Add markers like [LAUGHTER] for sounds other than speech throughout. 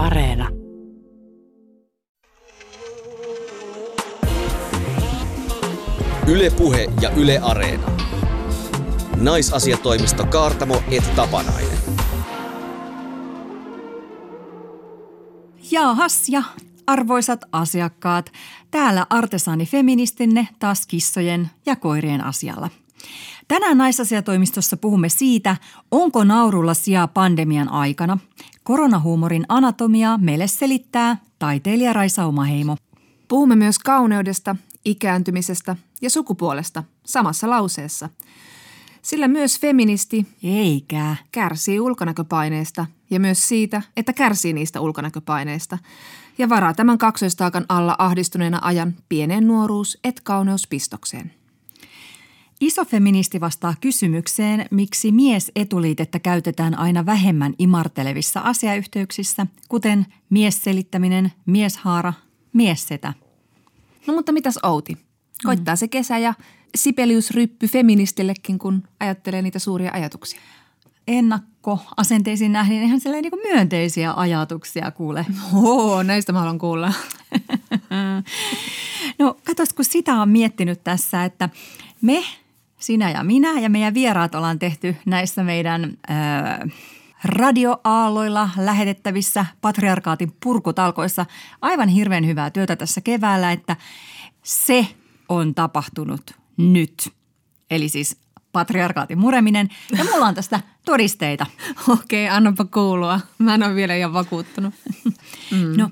Areena. Ylepuhe ja Yle Areena. Naisasiatoimisto Kaartamo et Tapanainen. Jaahas ja arvoisat asiakkaat, täällä artesaani feministinne taas kissojen ja koirien asialla. Tänään naisasiatoimistossa puhumme siitä, onko naurulla sijaa pandemian aikana. Koronahuumorin anatomiaa meille selittää taiteilija Raisa Omaheimo. Puhumme myös kauneudesta, ikääntymisestä ja sukupuolesta samassa lauseessa. Sillä myös feministi Eikä. kärsii ulkonäköpaineesta ja myös siitä, että kärsii niistä ulkonäköpaineista ja varaa tämän kaksoistaakan alla ahdistuneena ajan pieneen nuoruus- et kauneuspistokseen. Iso feministi vastaa kysymykseen, miksi mies-etuliitettä käytetään aina vähemmän imartelevissa asiayhteyksissä, kuten miesselittäminen, mieshaara, miessetä. No mutta mitäs Outi? Koittaa se kesä ja Sibelius ryppy feministillekin, kun ajattelee niitä suuria ajatuksia. Ennakkoasenteisiin nähden ihan sellainen niin myönteisiä ajatuksia kuule. [LAUGHS] Oo, näistä mä haluan kuulla. [LAUGHS] No katos, kun sitä on miettinyt tässä, että me, sinä ja minä ja meidän vieraat ollaan tehty näissä meidän ö, radioaalloilla lähetettävissä patriarkaatin purkutalkoissa aivan hirveän hyvää työtä tässä keväällä, että se on tapahtunut nyt. Eli siis patriarkaatin mureminen ja mulla on tästä todisteita. [LAUGHS] Okei, annapa kuulua. Mä en ole vielä ihan vakuuttunut. Mm. [LAUGHS] No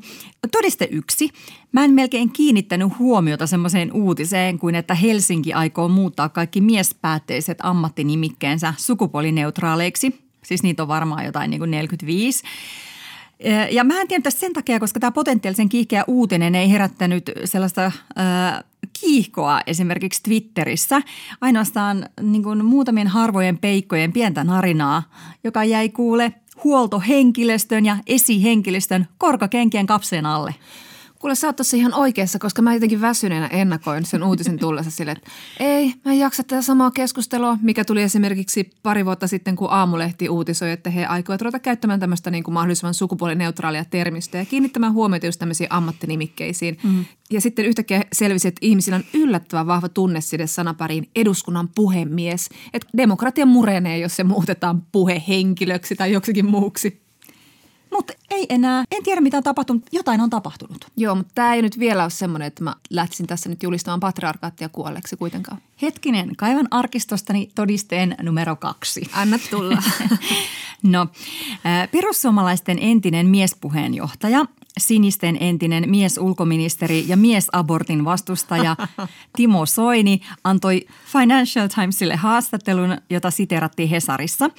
todiste yksi. Mä en melkein kiinnittänyt huomiota semmoiseen uutiseen kuin, että Helsinki aikoo muuttaa kaikki miespäätteiset ammattinimikkeensä sukupuolineutraaleiksi. Siis niitä on varmaan jotain niin kuin 45. Ja mä en tiedä tästä sen takia, koska tämä potentiaalisen kiihkeä uutinen ei herättänyt sellaista äh, kiihkoa esimerkiksi Twitterissä. Ainoastaan niin kuin muutamien harvojen peikkojen pientä narinaa, joka jäi kuule huoltohenkilöstön ja esihenkilöstön korkokenkien kapseen alle. Kuule, sä oot tossa ihan oikeassa, koska mä jotenkin väsyneenä ennakoin sen uutisen [LAUGHS] tullessa sille, että ei, mä en jaksa tätä samaa keskustelua, mikä tuli esimerkiksi pari vuotta sitten, kun Aamulehti uutisoi, että he aikovat ruveta käyttämään tämmöistä niin kuin mahdollisimman sukupuolineutraalia termistöä ja kiinnittämään huomiota just tämmöisiin ammattinimikkeisiin. Mm. Ja sitten yhtäkkiä selvisi, että ihmisillä on yllättävän vahva tunne sille sanapariin eduskunnan puhemies. Että demokratia murenee, jos se muutetaan puhehenkilöksi tai joksikin muuksi. Mutta ei enää. En tiedä, mitä on tapahtunut. Jotain on tapahtunut. Joo, mutta tämä ei nyt vielä ole semmoinen, että mä lähtisin tässä nyt julistamaan patriarkaattia kuolleeksi kuitenkaan. Hetkinen, kaivan arkistostani todisteen numero kaksi. Anna tulla. [LAUGHS] no, perussuomalaisten entinen miespuheenjohtaja, sinisten entinen miesulkoministeri ja miesabortin vastustaja [LAUGHS] Timo Soini antoi Financial Timesille haastattelun, jota siterattiin Hesarissa.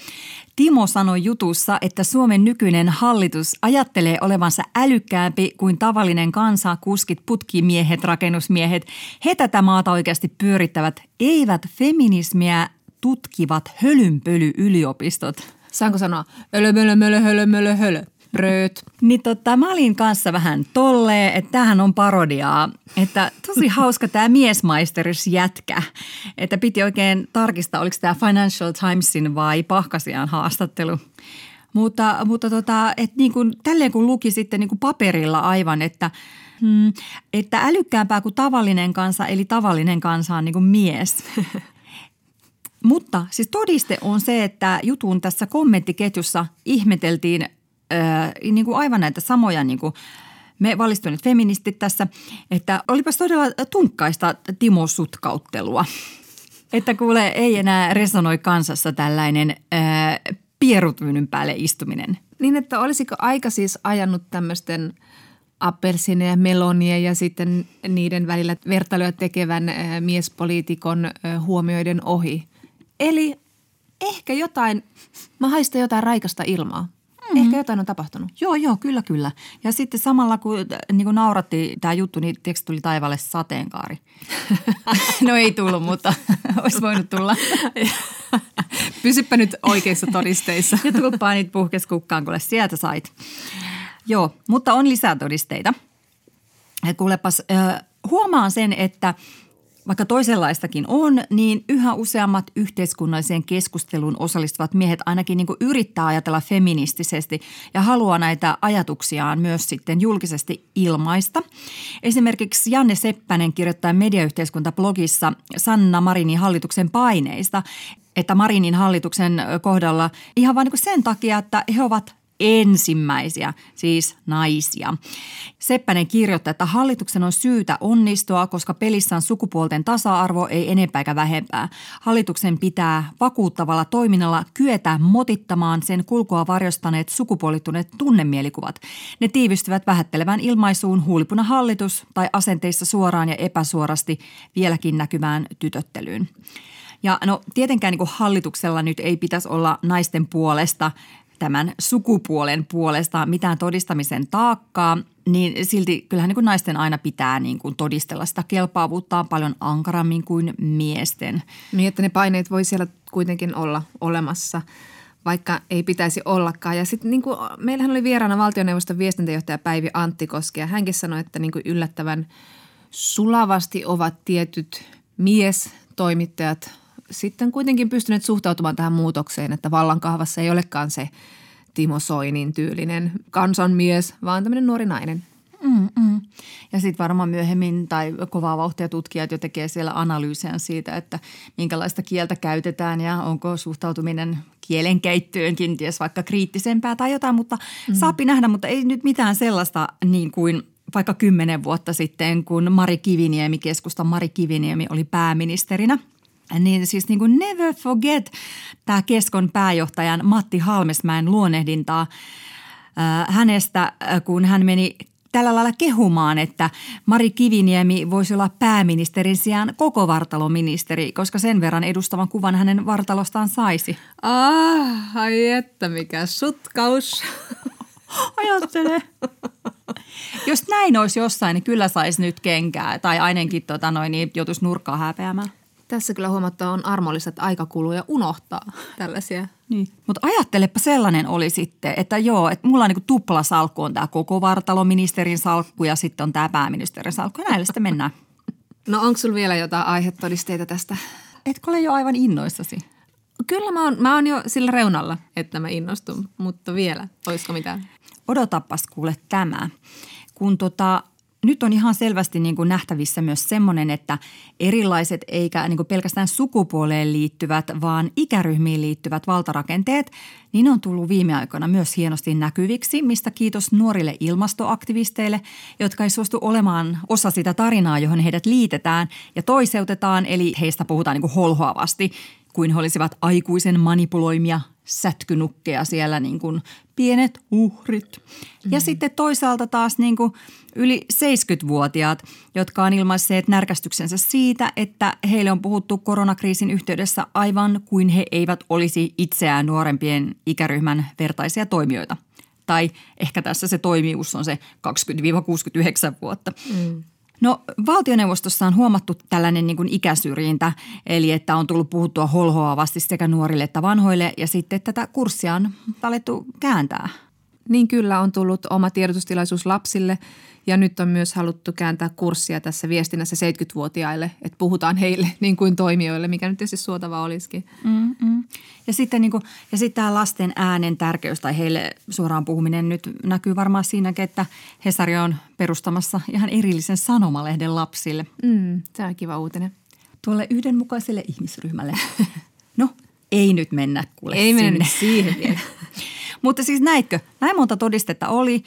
Timo sanoi jutussa, että Suomen nykyinen hallitus ajattelee olevansa älykkäämpi kuin tavallinen kansa, kuskit, putkimiehet, rakennusmiehet. He tätä maata oikeasti pyörittävät, eivät feminismiä tutkivat hölynpöly-yliopistot. Saanko sanoa ölö, mölö, mölö, hölö, mölö, hölö? Bröt. Niin tota, mä olin kanssa vähän tolleen, että tämähän on parodiaa. Että tosi hauska tämä miesmaisteris jätkä. Että piti oikein tarkistaa, oliko tämä Financial Timesin vai Pahkasian haastattelu. Mutta, mutta tota, et niin kuin, tälleen kun luki sitten niin kuin paperilla aivan, että, hmm, että älykkäämpää kuin tavallinen kansa, eli tavallinen kansa on niin kuin mies. [LAUGHS] Mutta siis todiste on se, että jutun tässä kommenttiketjussa ihmeteltiin äh, niin kuin aivan näitä samoja niin kuin me valistuneet feministit tässä, että olipas todella tunkkaista Timo Sutkauttelua. Että kuule, ei enää resonoi kansassa tällainen äh, pierutyynyn päälle istuminen. Niin, että olisiko aika siis ajanut tämmöisten appelsineja, melonia ja sitten niiden välillä vertailuja tekevän miespoliitikon huomioiden ohi. Eli ehkä jotain, mä haistan jotain raikasta ilmaa. Mm-hmm. Ehkä jotain on tapahtunut. Joo, joo, kyllä, kyllä. Ja sitten samalla kun, niin kuin nauratti tämä juttu, niin tiedätkö, tuli taivaalle sateenkaari. [LAUGHS] no ei tullut, mutta [LAUGHS] olisi voinut tulla. [LAUGHS] Pysyppä nyt oikeissa todisteissa. ja tulppaa niitä puhkes kukkaan, kuule sieltä sait. Joo, mutta on lisää todisteita. Kuulepas, huomaan sen, että vaikka toisenlaistakin on, niin yhä useammat yhteiskunnalliseen keskusteluun osallistuvat miehet ainakin niin yrittää ajatella feministisesti ja haluaa näitä ajatuksiaan myös sitten julkisesti ilmaista. Esimerkiksi Janne Seppänen kirjoittaa mediayhteiskuntablogissa Sanna Marinin hallituksen paineista, että Marinin hallituksen kohdalla ihan vain niin sen takia, että he ovat ensimmäisiä, siis naisia. Seppänen kirjoittaa, että hallituksen on syytä onnistua, koska pelissä on sukupuolten tasa-arvo, ei enempää eikä vähempää. Hallituksen pitää vakuuttavalla toiminnalla kyetä motittamaan sen kulkua varjostaneet sukupuolittuneet tunnemielikuvat. Ne tiivistyvät vähättelevään ilmaisuun huulipuna hallitus tai asenteissa suoraan ja epäsuorasti vieläkin näkyvään tytöttelyyn. Ja no tietenkään niin hallituksella nyt ei pitäisi olla naisten puolesta tämän sukupuolen puolesta mitään todistamisen taakkaa, niin silti kyllähän niin kuin naisten aina pitää niin kuin todistella sitä kelpaavuuttaan paljon ankarammin kuin miesten. Niin, että ne paineet voi siellä kuitenkin olla olemassa vaikka ei pitäisi ollakaan. Ja sitten niin meillähän oli vieraana valtioneuvoston viestintäjohtaja Päivi Antti Koski ja hänkin sanoi, että niin kuin yllättävän sulavasti ovat tietyt mies-toimittajat sitten kuitenkin pystyneet suhtautumaan tähän muutokseen, että vallankahvassa ei olekaan se Timo Soinin tyylinen kansanmies, vaan tämmöinen nuori nainen. Mm-mm. Ja sitten varmaan myöhemmin tai kovaa vauhtia tutkijat jo tekee siellä analyysiä siitä, että minkälaista kieltä käytetään ja onko suhtautuminen kielenkeittyön kenties vaikka kriittisempää tai jotain, mutta mm. saapi nähdä, mutta ei nyt mitään sellaista niin kuin vaikka kymmenen vuotta sitten, kun Mari Kiviniemi, keskusta Mari Kiviniemi oli pääministerinä – niin siis niin kuin never forget tämä Keskon pääjohtajan Matti Halmesmäen luonnehdintaa äh, hänestä, äh, kun hän meni tällä lailla kehumaan, että Mari Kiviniemi voisi olla pääministerin sijaan koko vartaloministeri, koska sen verran edustavan kuvan hänen vartalostaan saisi. Ah, ai että mikä sutkaus. Ajattele. Jos näin olisi jossain, niin kyllä saisi nyt kenkää tai ainakin tota noin, niin joutuisi nurkkaa häpeämään. Tässä kyllä huomattaa on armolliset aikakuluu unohtaa tällaisia. Niin. Mutta ajattelepa sellainen oli sitten, että joo, että mulla on niinku tuplasalkku on tämä koko vartaloministerin salkku ja sitten on tämä pääministerin salkku. Ja näillä sitten mennään. No onko sulla vielä jotain aihetodisteita tästä? Etkö ole jo aivan innoissasi? Kyllä mä oon, mä oon jo sillä reunalla, että mä innostun, mutta vielä, olisiko mitään? Odotapas kuule tämä. Kun tota, nyt on ihan selvästi niin kuin nähtävissä myös semmoinen, että erilaiset eikä niin kuin pelkästään sukupuoleen liittyvät, vaan ikäryhmiin liittyvät valtarakenteet, niin on tullut viime aikoina myös hienosti näkyviksi, mistä kiitos nuorille ilmastoaktivisteille, jotka ei suostu olemaan osa sitä tarinaa, johon heidät liitetään ja toiseutetaan, eli heistä puhutaan niin kuin holhoavasti, kuin he olisivat aikuisen manipuloimia sätkynukkeja siellä niin kuin pienet uhrit. Mm-hmm. Ja sitten toisaalta taas niin kuin yli 70-vuotiaat, jotka on ilmaisseet närkästyksensä siitä, että heille on puhuttu koronakriisin yhteydessä aivan kuin he eivät olisi itseään nuorempien ikäryhmän vertaisia toimijoita. Tai ehkä tässä se toimijuus on se 20-69 vuotta. Mm. No valtioneuvostossa on huomattu tällainen niin kuin ikäsyrjintä, eli että on tullut puhuttua holhoavasti sekä nuorille että vanhoille ja sitten tätä kurssia on alettu kääntää. Niin kyllä on tullut oma tiedotustilaisuus lapsille ja nyt on myös haluttu kääntää kurssia tässä viestinnässä 70-vuotiaille, että puhutaan heille [LAUGHS] niin kuin toimijoille, mikä nyt tietysti suotava olisikin. Mm-mm. Ja sitten, niin kuin, ja sitten tämä lasten äänen tärkeys tai heille suoraan puhuminen nyt näkyy varmaan siinäkin, että Hesari on perustamassa ihan erillisen sanomalehden lapsille. Mm, se on kiva uutinen. Tuolle yhdenmukaiselle ihmisryhmälle. [LAUGHS] No, ei nyt mennä kuule Ei mennä nyt siihen vielä. [LAUGHS] Mutta siis näitkö, näin monta todistetta oli.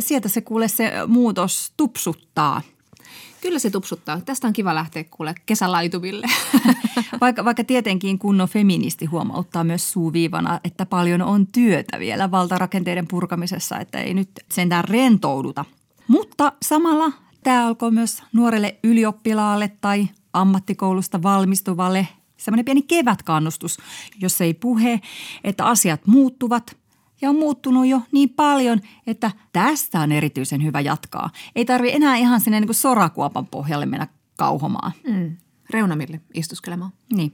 Sieltä se kuule se muutos tupsuttaa. Kyllä se tupsuttaa. Tästä on kiva lähteä kuule kesälaitumille. [LAUGHS] vaikka, vaikka tietenkin kunnon feministi huomauttaa myös suuviivana, että paljon on työtä vielä valtarakenteiden purkamisessa, että ei nyt sentään rentouduta. Mutta samalla tämä alkoi myös nuorelle ylioppilaalle tai ammattikoulusta valmistuvalle semmoinen pieni kevätkannustus, jos ei puhe, että asiat muuttuvat – ja on muuttunut jo niin paljon, että tästä on erityisen hyvä jatkaa. Ei tarvi enää ihan sinne niin kuin sorakuopan pohjalle mennä kauhomaan. Mm. Reunamille istuskelemaan. Niin.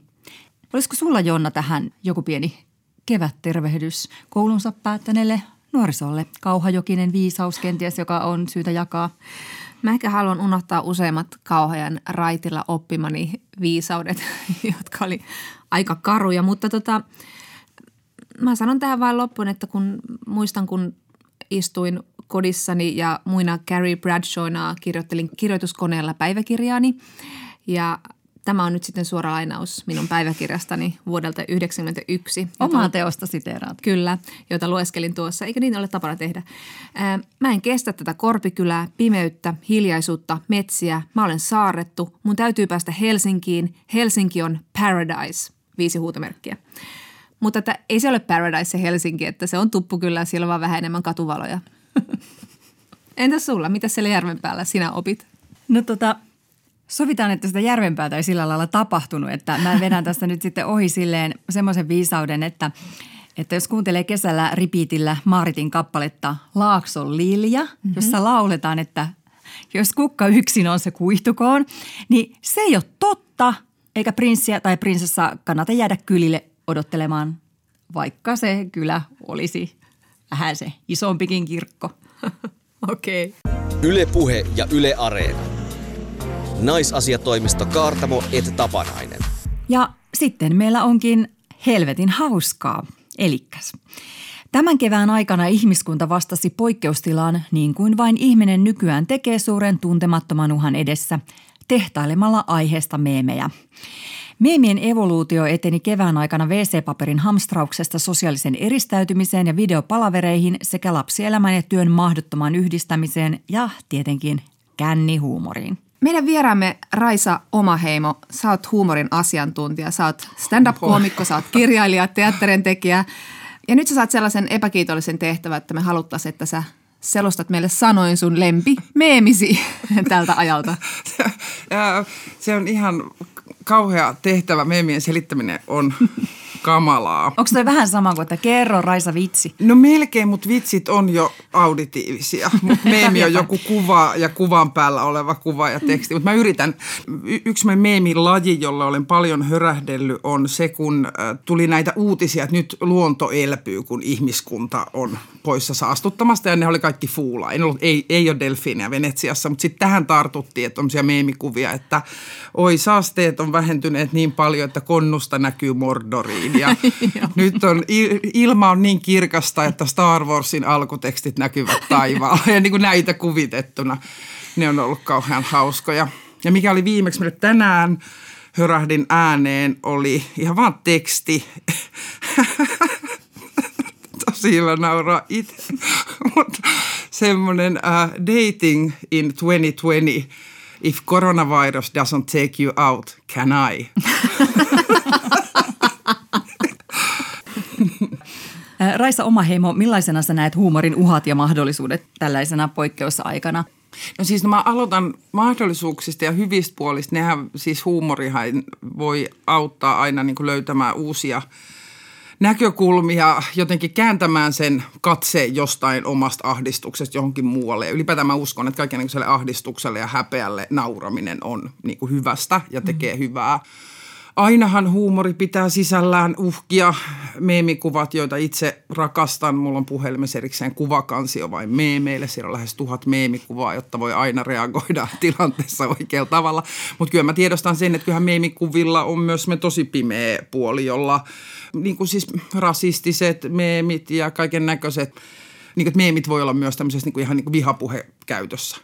Olisiko sulla Jonna tähän joku pieni kevättervehdys koulunsa päättäneelle nuorisolle? Kauhajokinen viisaus kenties, joka on syytä jakaa. Mä ehkä haluan unohtaa useimmat kauhean raitilla oppimani viisaudet, [LAUGHS] jotka oli aika karuja, mutta tota, mä sanon tähän vain loppuun, että kun muistan, kun istuin kodissani ja muina Carrie Bradshawna kirjoittelin kirjoituskoneella päiväkirjaani ja Tämä on nyt sitten suora lainaus minun päiväkirjastani vuodelta 1991. Omaa teosta siteeraat. Kyllä, jota lueskelin tuossa, eikä niin ole tapana tehdä. mä en kestä tätä korpikylää, pimeyttä, hiljaisuutta, metsiä. Mä olen saarrettu. Mun täytyy päästä Helsinkiin. Helsinki on paradise. Viisi huutomerkkiä. Mutta että ei se ole paradise se Helsinki, että se on tuppu kyllä, siellä on vaan vähän enemmän katuvaloja. [LAUGHS] Entäs sulla? Mitä siellä järven päällä sinä opit? No tota, Sovitaan, että sitä järvenpäätä ei sillä lailla tapahtunut, että mä vedän tästä nyt sitten ohi silleen semmoisen viisauden, että, että jos kuuntelee kesällä ripiitillä Maaritin kappaletta Laakson lilja, mm-hmm. jossa lauletaan, että jos kukka yksin on se kuihtukoon, niin se ei ole totta, eikä prinssiä tai prinsessa kannata jäädä kylille odottelemaan, vaikka se kyllä olisi vähän se isompikin kirkko. [LAUGHS] Okei. Okay. Yle Puhe ja Yle Areena. Naisasiatoimisto Kaartamo et Tapanainen. Ja sitten meillä onkin helvetin hauskaa. Elikkäs. Tämän kevään aikana ihmiskunta vastasi poikkeustilaan niin kuin vain ihminen nykyään tekee suuren tuntemattoman uhan edessä, tehtailemalla aiheesta meemejä. Meemien evoluutio eteni kevään aikana WC-paperin hamstrauksesta sosiaalisen eristäytymiseen ja videopalavereihin sekä lapsielämän ja työn mahdottomaan yhdistämiseen ja tietenkin kännihuumoriin. Meidän vieraamme Raisa Omaheimo, sä oot huumorin asiantuntija, sä oot stand-up-koomikko, sä oot kirjailija, teatterin tekijä. Ja nyt sä saat sellaisen epäkiitollisen tehtävän, että me haluttaisiin, että sä selostat meille sanoin sun lempi meemisi [LAUGHS] tältä ajalta. [LAUGHS] Se on ihan kauhea tehtävä. Meemien selittäminen on [LAUGHS] kamalaa. Onko se vähän sama kuin, että kerro Raisa vitsi? No melkein, mutta vitsit on jo auditiivisia. [LAUGHS] Meemi on joku kuva ja kuvan päällä oleva kuva ja teksti. Mutta mä yritän. Y- yksi meemin laji, jolla olen paljon hörähdellyt, on se, kun äh, tuli näitä uutisia, että nyt luonto elpyy, kun ihmiskunta on poissa saastuttamasta. Ja ne oli kaikki fuula. Ei, ollut, ei, ei ole delfiiniä Venetsiassa, mutta sitten tähän tartuttiin, että on meemikuvia, että oi saasteet on vähentyneet niin paljon, että konnusta näkyy Mordoriin ja [LAUGHS] nyt on, ilma on niin kirkasta, että Star Warsin alkutekstit näkyvät taivaalla ja niin kuin näitä kuvitettuna. Ne on ollut kauhean hauskoja. Ja mikä oli viimeksi meille tänään, hörähdin ääneen, oli ihan vaan teksti. [LAUGHS] Tosi hyvä nauraa itse. Mutta semmoinen uh, dating in 2020. If coronavirus doesn't take you out, can I? [LAUGHS] Raisa Omaheimo, millaisena sä näet huumorin uhat ja mahdollisuudet tällaisena poikkeusaikana? No siis no mä aloitan mahdollisuuksista ja hyvistä puolista. Nehän siis huumorihan voi auttaa aina niin kuin löytämään uusia näkökulmia, jotenkin kääntämään sen katseen jostain omasta ahdistuksesta johonkin muualle. Ja ylipäätään mä uskon, että kaiken ahdistukselle ja häpeälle nauraminen on niin kuin hyvästä ja tekee mm. hyvää ainahan huumori pitää sisällään uhkia, meemikuvat, joita itse rakastan. Mulla on puhelimessa erikseen kuvakansio vain meemeille. Siellä on lähes tuhat meemikuvaa, jotta voi aina reagoida [LAUGHS] tilanteessa oikealla tavalla. Mutta kyllä mä tiedostan sen, että kyllähän meemikuvilla on myös me tosi pimeä puoli, jolla niin kuin siis rasistiset meemit ja kaiken näköiset niin kuin, meemit voi olla myös tämmöisessä niin kuin ihan niin kuin vihapuhekäytössä.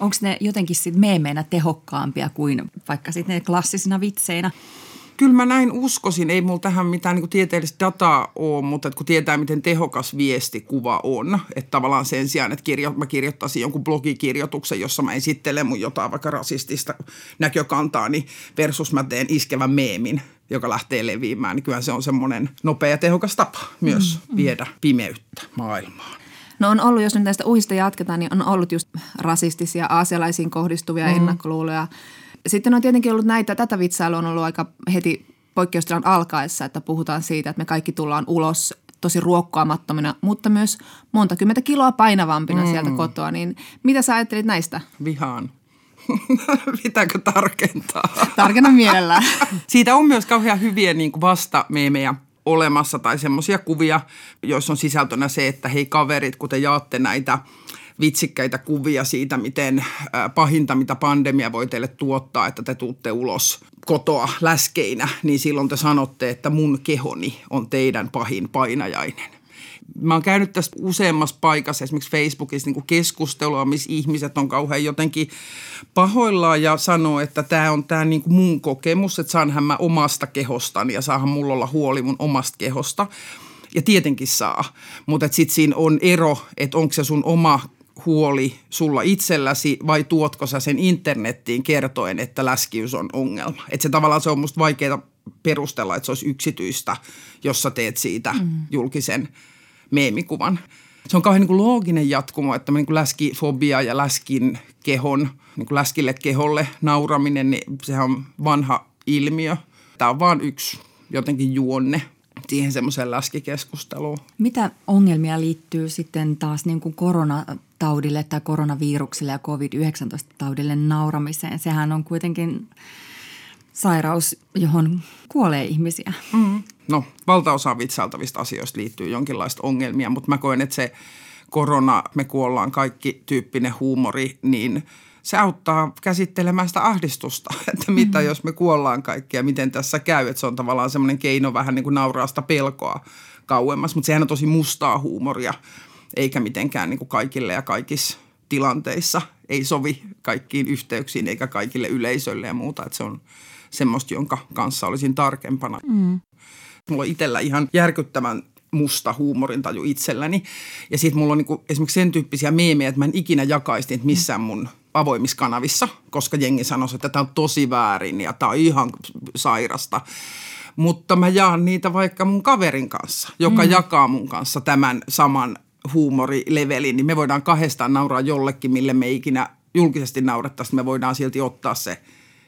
Onko ne jotenkin sitten meemeinä tehokkaampia kuin vaikka sitten ne klassisina vitseinä? Kyllä mä näin uskoisin. Ei mulla tähän mitään niin tieteellistä dataa ole, mutta kun tietää, miten tehokas viestikuva on, että tavallaan sen sijaan, että kirjo, mä kirjoittaisin jonkun blogikirjoituksen, jossa mä esittelen mun jotain vaikka rasistista näkökantaa, niin versus mä teen iskevän meemin, joka lähtee leviämään, niin kyllä se on semmoinen nopea ja tehokas tapa myös mm, mm. viedä pimeyttä maailmaan. No on ollut, jos nyt näistä uhista jatketaan, niin on ollut just rasistisia aasialaisiin kohdistuvia mm. ennakkoluuloja – sitten on tietenkin ollut näitä, tätä vitsailua on ollut aika heti poikkeustilan alkaessa, että puhutaan siitä, että me kaikki tullaan ulos tosi ruokkoamattomina, mutta myös monta kymmentä kiloa painavampina mm. sieltä kotoa. Niin mitä sä ajattelit näistä? Vihaan. [LAUGHS] Pitääkö tarkentaa? Tarkenna mielellään. [LAUGHS] Siitä on myös kauhean hyviä niin kuin vastameemejä olemassa tai semmoisia kuvia, joissa on sisältönä se, että hei kaverit, kun te jaatte näitä – vitsikkäitä kuvia siitä, miten pahinta, mitä pandemia voi teille tuottaa, että te tuutte ulos kotoa läskeinä, niin silloin te sanotte, että mun kehoni on teidän pahin painajainen. Mä oon käynyt tästä useammassa paikassa, esimerkiksi Facebookissa niin keskustelua, missä ihmiset on kauhean jotenkin pahoillaan ja sanoo, että tämä on tämä niin mun kokemus, että saanhan mä omasta kehostani ja saahan mulla olla huoli mun omasta kehosta. Ja tietenkin saa, mutta sitten siinä on ero, että onko se sun oma huoli sulla itselläsi vai tuotko sä sen internettiin kertoen, että läskiys on ongelma. Että se tavallaan se on musta vaikeaa perustella, että se olisi yksityistä, jos sä teet siitä mm. julkisen meemikuvan. Se on kauhean niin kuin looginen jatkumo, että niin kuin läskifobia ja läskin kehon, niin kuin läskille keholle nauraminen, niin sehän on vanha ilmiö. Tämä on vain yksi jotenkin juonne siihen semmoiseen läskikeskusteluun. Mitä ongelmia liittyy sitten taas niin kuin koronataudille tai koronaviruksille ja COVID-19-taudille nauramiseen? Sehän on kuitenkin sairaus, johon kuolee ihmisiä. Mm. No, valtaosa vitsailtavista asioista liittyy jonkinlaista ongelmia, mutta mä koen, että se korona, me kuollaan kaikki tyyppinen huumori, niin se auttaa käsittelemään sitä ahdistusta, [LAUGHS] että mitä mm-hmm. jos me kuollaan kaikki ja miten tässä käy. Että se on tavallaan semmoinen keino vähän niin kuin nauraa sitä pelkoa kauemmas, mutta sehän on tosi mustaa huumoria, eikä mitenkään niin kuin kaikille ja kaikissa tilanteissa. Ei sovi kaikkiin yhteyksiin eikä kaikille yleisöille ja muuta, että se on semmoista, jonka kanssa olisin tarkempana. Mm. Mulla on itsellä ihan järkyttävän musta huumorintaju itselläni. Ja sitten mulla on niinku esimerkiksi sen tyyppisiä meemejä, että mä en ikinä jakaisi niitä missään mun avoimissa kanavissa, koska jengi sanoi, että tämä on tosi väärin ja tämä on ihan sairasta. Mutta mä jaan niitä vaikka mun kaverin kanssa, joka mm. jakaa mun kanssa tämän saman huumorilevelin, niin me voidaan kahdestaan nauraa jollekin, mille me ikinä julkisesti naurettaisiin. Me voidaan silti ottaa se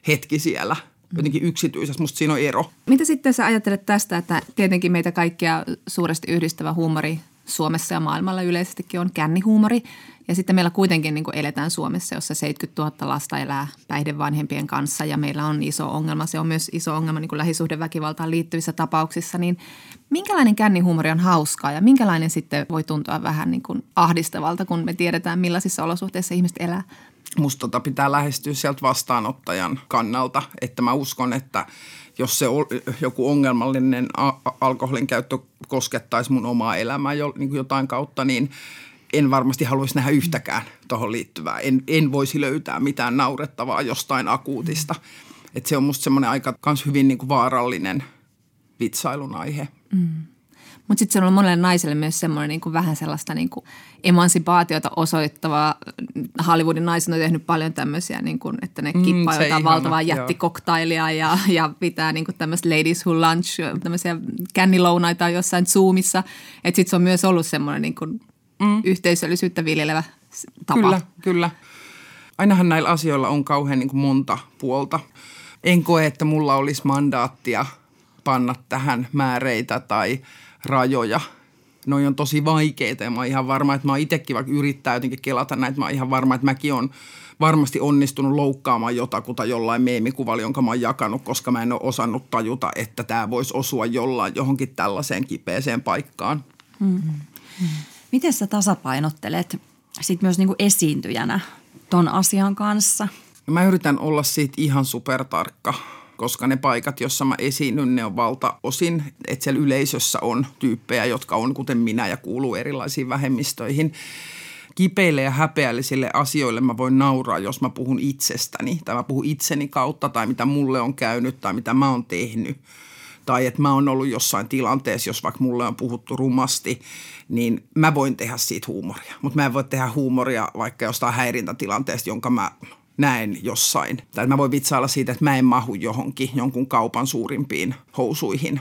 hetki siellä – jotenkin yksityisessä. Musta siinä on ero. Mitä sitten sä ajattelet tästä, että tietenkin meitä kaikkia suuresti yhdistävä huumori Suomessa ja maailmalla yleisestikin on kännihuumori. Ja sitten meillä kuitenkin niin eletään Suomessa, jossa 70 000 lasta elää päihdevanhempien kanssa ja meillä on iso ongelma. Se on myös iso ongelma niin lähisuhdeväkivaltaan liittyvissä tapauksissa. Niin minkälainen kännihuumori on hauskaa ja minkälainen sitten voi tuntua vähän niin kuin ahdistavalta, kun me tiedetään millaisissa olosuhteissa ihmiset elää? musta tota pitää lähestyä sieltä vastaanottajan kannalta, että mä uskon, että jos se joku ongelmallinen alkoholin käyttö koskettaisi mun omaa elämää jo, niin jotain kautta, niin en varmasti haluaisi nähdä yhtäkään tuohon liittyvää. En, en voisi löytää mitään naurettavaa jostain akuutista. Et se on musta semmoinen aika kans hyvin niin kuin vaarallinen vitsailun aihe. Mm. Mutta sitten se on monelle naiselle myös semmoinen niin kuin vähän sellaista niin kuin emansipaatiota osoittavaa. Hollywoodin naiset on tehnyt paljon tämmöisiä, niin kuin, että ne mm, kippaa mm, jotain valtavaa jättikoktailia ja, ja pitää niin tämmöistä ladies who lunch, tämmöisiä kännilounaita jossain Zoomissa. Että sitten se on myös ollut semmoinen niin kuin mm. yhteisöllisyyttä viljelevä tapa. Kyllä, kyllä. Ainahan näillä asioilla on kauhean niin kuin monta puolta. En koe, että mulla olisi mandaattia panna tähän määreitä tai – rajoja. Noi on tosi vaikeita ja mä oon ihan varma, että mä oon itsekin vaikka yrittää jotenkin kelata näitä, mä oon ihan varma, että mäkin on varmasti onnistunut loukkaamaan jotakuta jollain meemikuvalla, jonka mä oon jakanut, koska mä en ole osannut tajuta, että tämä voisi osua jollain johonkin tällaiseen kipeeseen paikkaan. Mm-hmm. Miten sä tasapainottelet sit myös niinku esiintyjänä ton asian kanssa? Mä yritän olla siitä ihan supertarkka koska ne paikat, jossa mä esiinnyn, ne on valtaosin, että siellä yleisössä on tyyppejä, jotka on kuten minä ja kuuluu erilaisiin vähemmistöihin. Kipeille ja häpeällisille asioille mä voin nauraa, jos mä puhun itsestäni tai mä puhun itseni kautta tai mitä mulle on käynyt tai mitä mä oon tehnyt tai että mä oon ollut jossain tilanteessa, jos vaikka mulle on puhuttu rumasti, niin mä voin tehdä siitä huumoria. Mutta mä en voi tehdä huumoria vaikka jostain häirintätilanteesta, jonka mä näen jossain. Tai mä voin vitsailla siitä, että mä en mahu johonkin jonkun kaupan suurimpiin housuihin.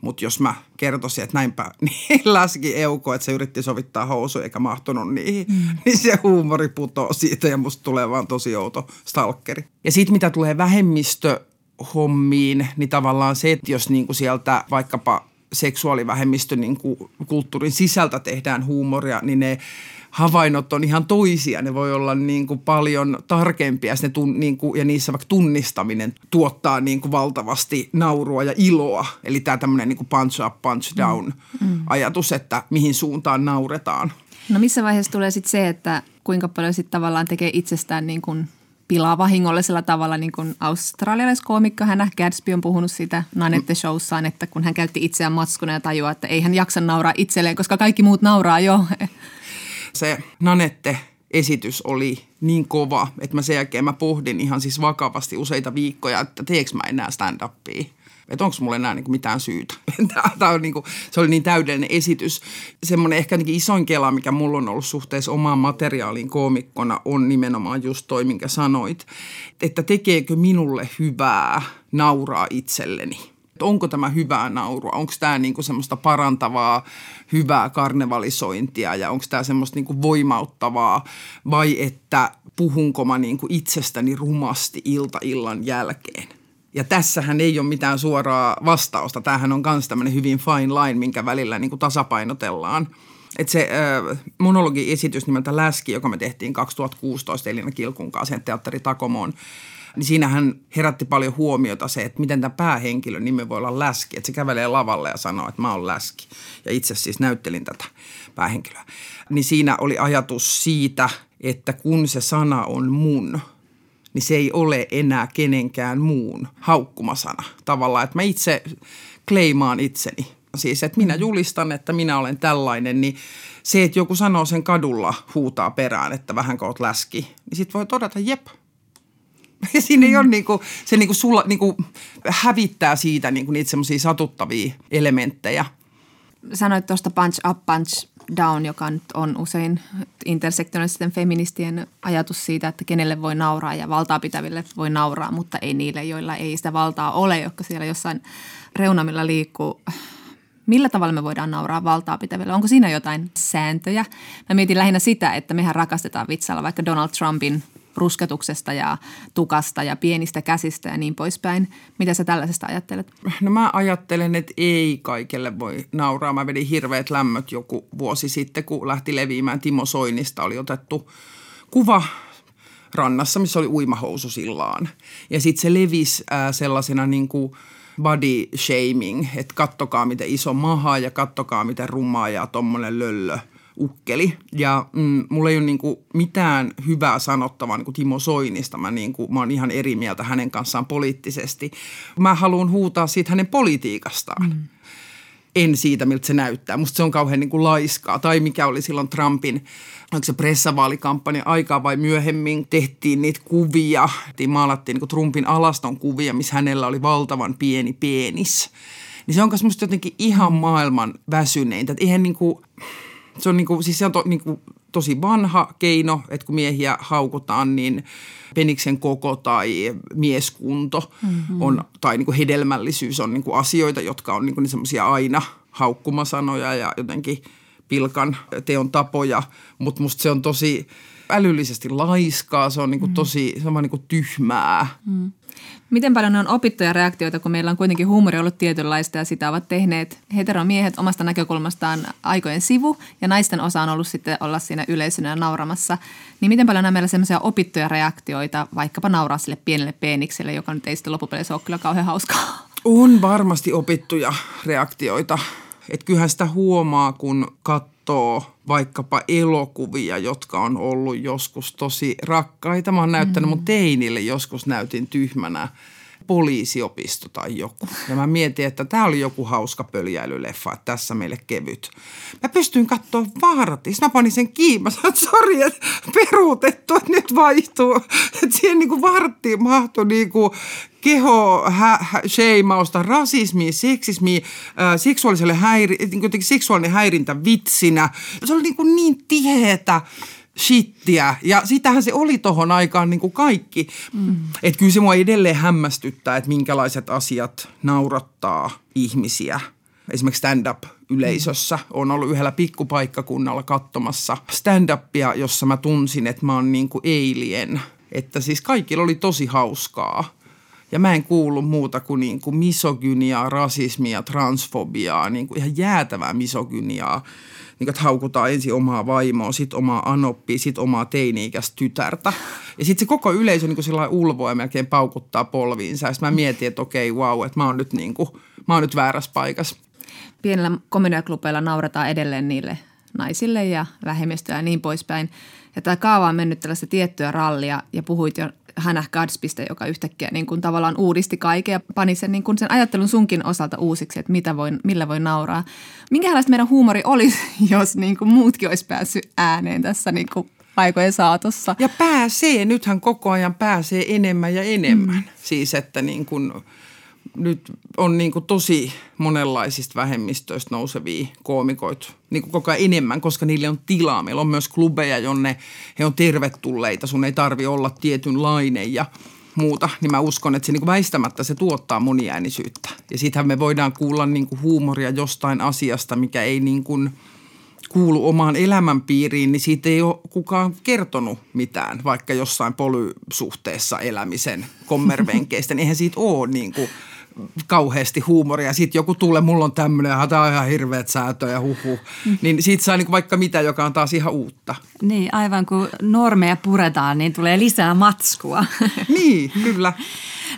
Mutta jos mä kertoisin, että näinpä [LAUGHS] niin läski Euko, että se yritti sovittaa housuja eikä mahtunut niihin, mm. [LAUGHS] niin se huumori putoo siitä ja musta tulee vaan tosi outo stalkeri. Ja sitten mitä tulee vähemmistöhommiin, niin tavallaan se, että jos niinku sieltä vaikkapa seksuaalivähemmistön niinku kulttuurin sisältä tehdään huumoria, niin ne havainnot on ihan toisia. Ne voi olla niin kuin paljon tarkempia ne tun, niin kuin, ja niissä vaikka tunnistaminen tuottaa niin kuin valtavasti naurua ja iloa. Eli tämä tämmöinen niin kuin punch up, punch down mm. Mm. ajatus, että mihin suuntaan nauretaan. No missä vaiheessa tulee sitten se, että kuinka paljon sitten tavallaan tekee itsestään niin kuin pilaa vahingollisella tavalla, niin kuin australialaiskoomikko Hannah Gadsby on puhunut siitä Nanette showssaan, että kun hän käytti itseään matskuna ja tajuaa, että ei hän jaksa nauraa itselleen, koska kaikki muut nauraa jo. [LAUGHS] Se Nanette esitys oli niin kova, että mä sen jälkeen mä pohdin ihan siis vakavasti useita viikkoja, että teekö mä enää stand-upia että onko mulla enää niin kuin mitään syytä. [LAUGHS] Tämä on niin kuin, se oli niin täydellinen esitys. Semmoinen ehkä isoin kela, mikä mulla on ollut suhteessa omaan materiaaliin koomikkona, on nimenomaan just toi, minkä sanoit. Että tekeekö minulle hyvää nauraa itselleni onko tämä hyvää naurua, onko tämä niinku semmoista parantavaa, hyvää karnevalisointia ja onko tämä semmoista niinku voimauttavaa vai että puhunko mä niinku itsestäni rumasti ilta illan jälkeen. Ja tässähän ei ole mitään suoraa vastausta. Tämähän on myös tämmöinen hyvin fine line, minkä välillä niin kuin tasapainotellaan. Et se äh, monologi-esitys nimeltä Läski, joka me tehtiin 2016 Elina Kilkun kanssa teatteri Takomoon, niin siinähän herätti paljon huomiota se, että miten tämä päähenkilön nimi voi olla Läski. Että se kävelee lavalle ja sanoo, että mä oon Läski. Ja itse siis näyttelin tätä päähenkilöä. Niin siinä oli ajatus siitä, että kun se sana on mun – niin se ei ole enää kenenkään muun haukkumasana. Tavallaan, että mä itse kleimaan itseni. Siis, että minä julistan, että minä olen tällainen, niin se, että joku sanoo sen kadulla, huutaa perään, että vähän oot läski, niin sit voi todeta, jep, ja [LAUGHS] siinä ei ole niinku, se niinku sulla, niinku hävittää siitä niinku niitä semmoisia satuttavia elementtejä. Sanoit tuosta punch up, punch down, joka nyt on usein intersektionaalisten feministien ajatus siitä, että kenelle voi nauraa ja valtaa pitäville voi nauraa, mutta ei niille, joilla ei sitä valtaa ole, jotka siellä jossain reunamilla liikkuu. Millä tavalla me voidaan nauraa valtaa pitäville? Onko siinä jotain sääntöjä? Mä mietin lähinnä sitä, että mehän rakastetaan vitsailla vaikka Donald Trumpin rusketuksesta ja tukasta ja pienistä käsistä ja niin poispäin. Mitä sä tällaisesta ajattelet? No mä ajattelen, että ei kaikille voi nauraa. Mä vedin hirveät lämmöt joku vuosi sitten, kun lähti leviämään Timo Soinista. Oli otettu kuva rannassa, missä oli uimahousu sillaan. Ja sitten se levisi äh, sellaisena niin kuin body shaming, että kattokaa miten iso maha ja kattokaa miten rumaa ja tommonen löllö – ukkeli. Ja mm, mulla ei ole niin kuin mitään hyvää sanottavaa niin kuin Timo Soinista. Mä, niin kuin, mä oon ihan eri mieltä hänen kanssaan poliittisesti. Mä haluan huutaa siitä hänen politiikastaan. Mm. En siitä, miltä se näyttää. Musta se on kauhean niin kuin laiskaa. Tai mikä oli silloin Trumpin, onko se pressavaalikampanja aikaa vai myöhemmin, tehtiin niitä kuvia. Maalattiin niin kuin Trumpin alaston kuvia, missä hänellä oli valtavan pieni penis. Niin se on myös musta jotenkin ihan maailman väsyneintä. Että eihän niin kuin, se on, niinku, siis se on to, niinku, tosi vanha keino, että kun miehiä haukutaan, niin peniksen koko tai mieskunto mm-hmm. on, tai niinku hedelmällisyys on niinku asioita, jotka on niinku semmoisia aina haukkumasanoja ja jotenkin pilkan teon tapoja, mutta musta se on tosi älyllisesti laiskaa, se on niinku mm. tosi se on niinku tyhmää. Mm. Miten paljon on opittuja reaktioita, kun meillä on kuitenkin huumori ollut tietynlaista ja sitä ovat tehneet heteromiehet omasta näkökulmastaan aikojen sivu ja naisten osa on ollut sitten olla siinä yleisönä nauramassa. Niin miten paljon on meillä sellaisia opittuja reaktioita vaikkapa nauraa sille pienelle peenikselle, joka nyt ei sitten loppupeleissä ole kyllä kauhean hauskaa? On varmasti opittuja reaktioita. Että kyllähän sitä huomaa, kun katsoo vaikkapa elokuvia, jotka on ollut joskus tosi rakkaita. Mä oon näyttänyt mm. mun teinille, joskus näytin tyhmänä poliisiopisto tai joku. Ja mä mietin, että tämä oli joku hauska pöljäilyleffa, että tässä meille kevyt. Mä pystyin katsoa vartin. Mä panin sen kiinni. Mä sanoin, että sori, että peruutettu, että nyt vaihtuu. Että siihen niin kuin varttiin mahtui niin kuin keho, hä, hä, sheimausta, rasismia, seksismia, äh, seksuaaliselle häiri, niin seksuaalinen häirintä vitsinä. Se oli niin, kuin niin tiheetä shittiä. Ja sitähän se oli tohon aikaan niin kuin kaikki. Mm. Että kyllä se mua edelleen hämmästyttää, että minkälaiset asiat naurattaa ihmisiä. Esimerkiksi stand-up-yleisössä on ollut yhdellä pikkupaikkakunnalla katsomassa stand-upia, jossa mä tunsin, että mä oon niin kuin alien. Että siis kaikilla oli tosi hauskaa. Ja mä en kuulu muuta kuin, niin kuin misogyniaa, rasismia, transfobiaa, niin kuin ihan jäätävää misogyniaa niin että haukutaan ensin omaa vaimoa, sitten omaa anoppia, sitten omaa teini-ikäistä tytärtä. Ja sitten se koko yleisö niin kuin ulvoa ja melkein paukuttaa polviinsa. Ja mä mietin, että okei, wow, että mä oon nyt, niin kuin, mä oon nyt väärässä paikassa. Pienellä komediaklubeilla naurataan edelleen niille naisille ja vähemmistöä ja niin poispäin. Ja tämä kaava on mennyt tällaista tiettyä rallia ja puhuit jo Hannah Gadsbystä, joka yhtäkkiä niin kuin tavallaan uudisti kaiken ja pani sen, niin kuin sen ajattelun sunkin osalta uusiksi, että mitä voi, millä voi nauraa. Minkälaista meidän huumori olisi, [LAUGHS] jos niin kuin muutkin olisi päässyt ääneen tässä niin kuin aikojen saatossa? Ja pääsee, nythän koko ajan pääsee enemmän ja enemmän. Mm. Siis että niin kuin – nyt on niin kuin tosi monenlaisista vähemmistöistä nousevia koomikoita niin kuin koko ajan enemmän, koska niille on tilaa. Meillä on myös klubeja, jonne he on tervetulleita. Sun ei tarvi olla tietynlainen ja muuta. Niin mä uskon, että se niin kuin väistämättä se tuottaa moniäänisyyttä. Ja sittenhän me voidaan kuulla niin kuin huumoria jostain asiasta, mikä ei niin kuin kuulu omaan elämänpiiriin, niin siitä ei ole kukaan kertonut mitään, vaikka jossain polysuhteessa elämisen [LAUGHS] kommervenkeistä. Niin eihän siitä ole niin kuin – kauheasti huumoria. Sitten joku tulee, mulla on tämmöinen, tämä on ihan hirveät säätöä ja huhu. Mm. Niin siitä saa niin vaikka mitä, joka on taas ihan uutta. Niin, aivan kun normeja puretaan, niin tulee lisää matskua. [LAUGHS] niin, kyllä.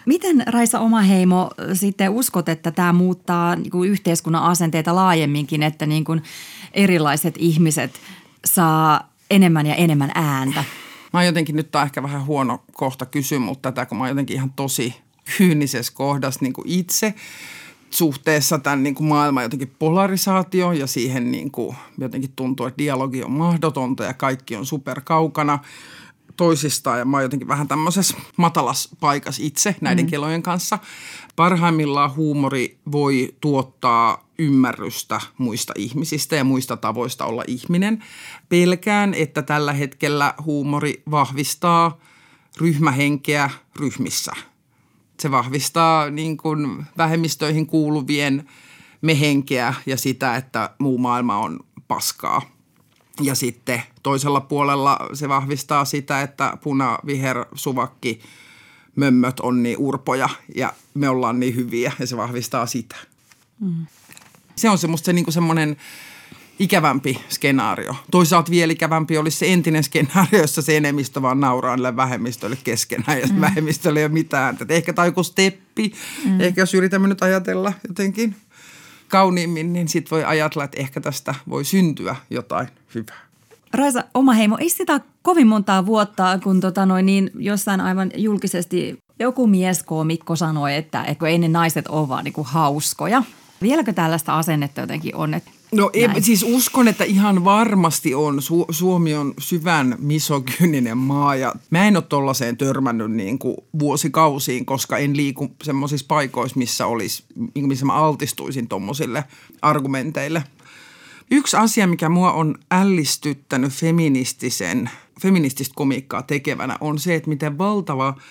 Miten Raisa Omaheimo sitten uskot, että tämä muuttaa niin kuin yhteiskunnan asenteita laajemminkin, että niin kuin erilaiset ihmiset saa enemmän ja enemmän ääntä? Mä oon jotenkin, nyt on ehkä vähän huono kohta kysyä, mutta tätä kun mä oon jotenkin ihan tosi kyynisessä kohdassa niin kuin itse suhteessa tämän niin kuin maailman jotenkin polarisaatio ja siihen niin kuin jotenkin tuntuu, että dialogi on mahdotonta ja kaikki on superkaukana toisistaan ja mä oon jotenkin vähän tämmöisessä matalas paikassa itse näiden mm. kelojen kanssa. Parhaimmillaan huumori voi tuottaa ymmärrystä muista ihmisistä ja muista tavoista olla ihminen. Pelkään, että tällä hetkellä huumori vahvistaa ryhmähenkeä ryhmissä – se vahvistaa niin kuin vähemmistöihin kuuluvien mehenkeä ja sitä, että muu maailma on paskaa. Ja sitten toisella puolella se vahvistaa sitä, että puna, viher, suvakki, mömmöt on niin urpoja ja me ollaan niin hyviä ja se vahvistaa sitä. Mm. Se on semmoista se, niin semmoinen ikävämpi skenaario. Toisaalta vielä ikävämpi olisi se entinen skenaario, jossa se enemmistö vaan nauraa niille vähemmistöille keskenään ja mm. vähemmistölle ei ole mitään. Että ehkä tämä joku steppi, mm. ehkä jos yritämme nyt ajatella jotenkin kauniimmin, niin sitten voi ajatella, että ehkä tästä voi syntyä jotain hyvää. Raisa Omaheimo, ei sitä kovin montaa vuotta, kun tota noin, niin jossain aivan julkisesti joku mieskoomikko sanoi, että, että ei ne naiset ole vaan niin kuin hauskoja. Vieläkö tällaista asennetta jotenkin on? Että No ei, siis uskon, että ihan varmasti on. Su- Suomi on syvän misogyyninen maa ja mä en ole tollaiseen törmännyt niin kuin vuosikausiin, koska en liiku semmoisissa paikoissa, missä, olisi, niin missä mä altistuisin tuommoisille argumenteille. Yksi asia, mikä mua on ällistyttänyt feministisen, feminististä komiikkaa tekevänä on se, että miten valtava –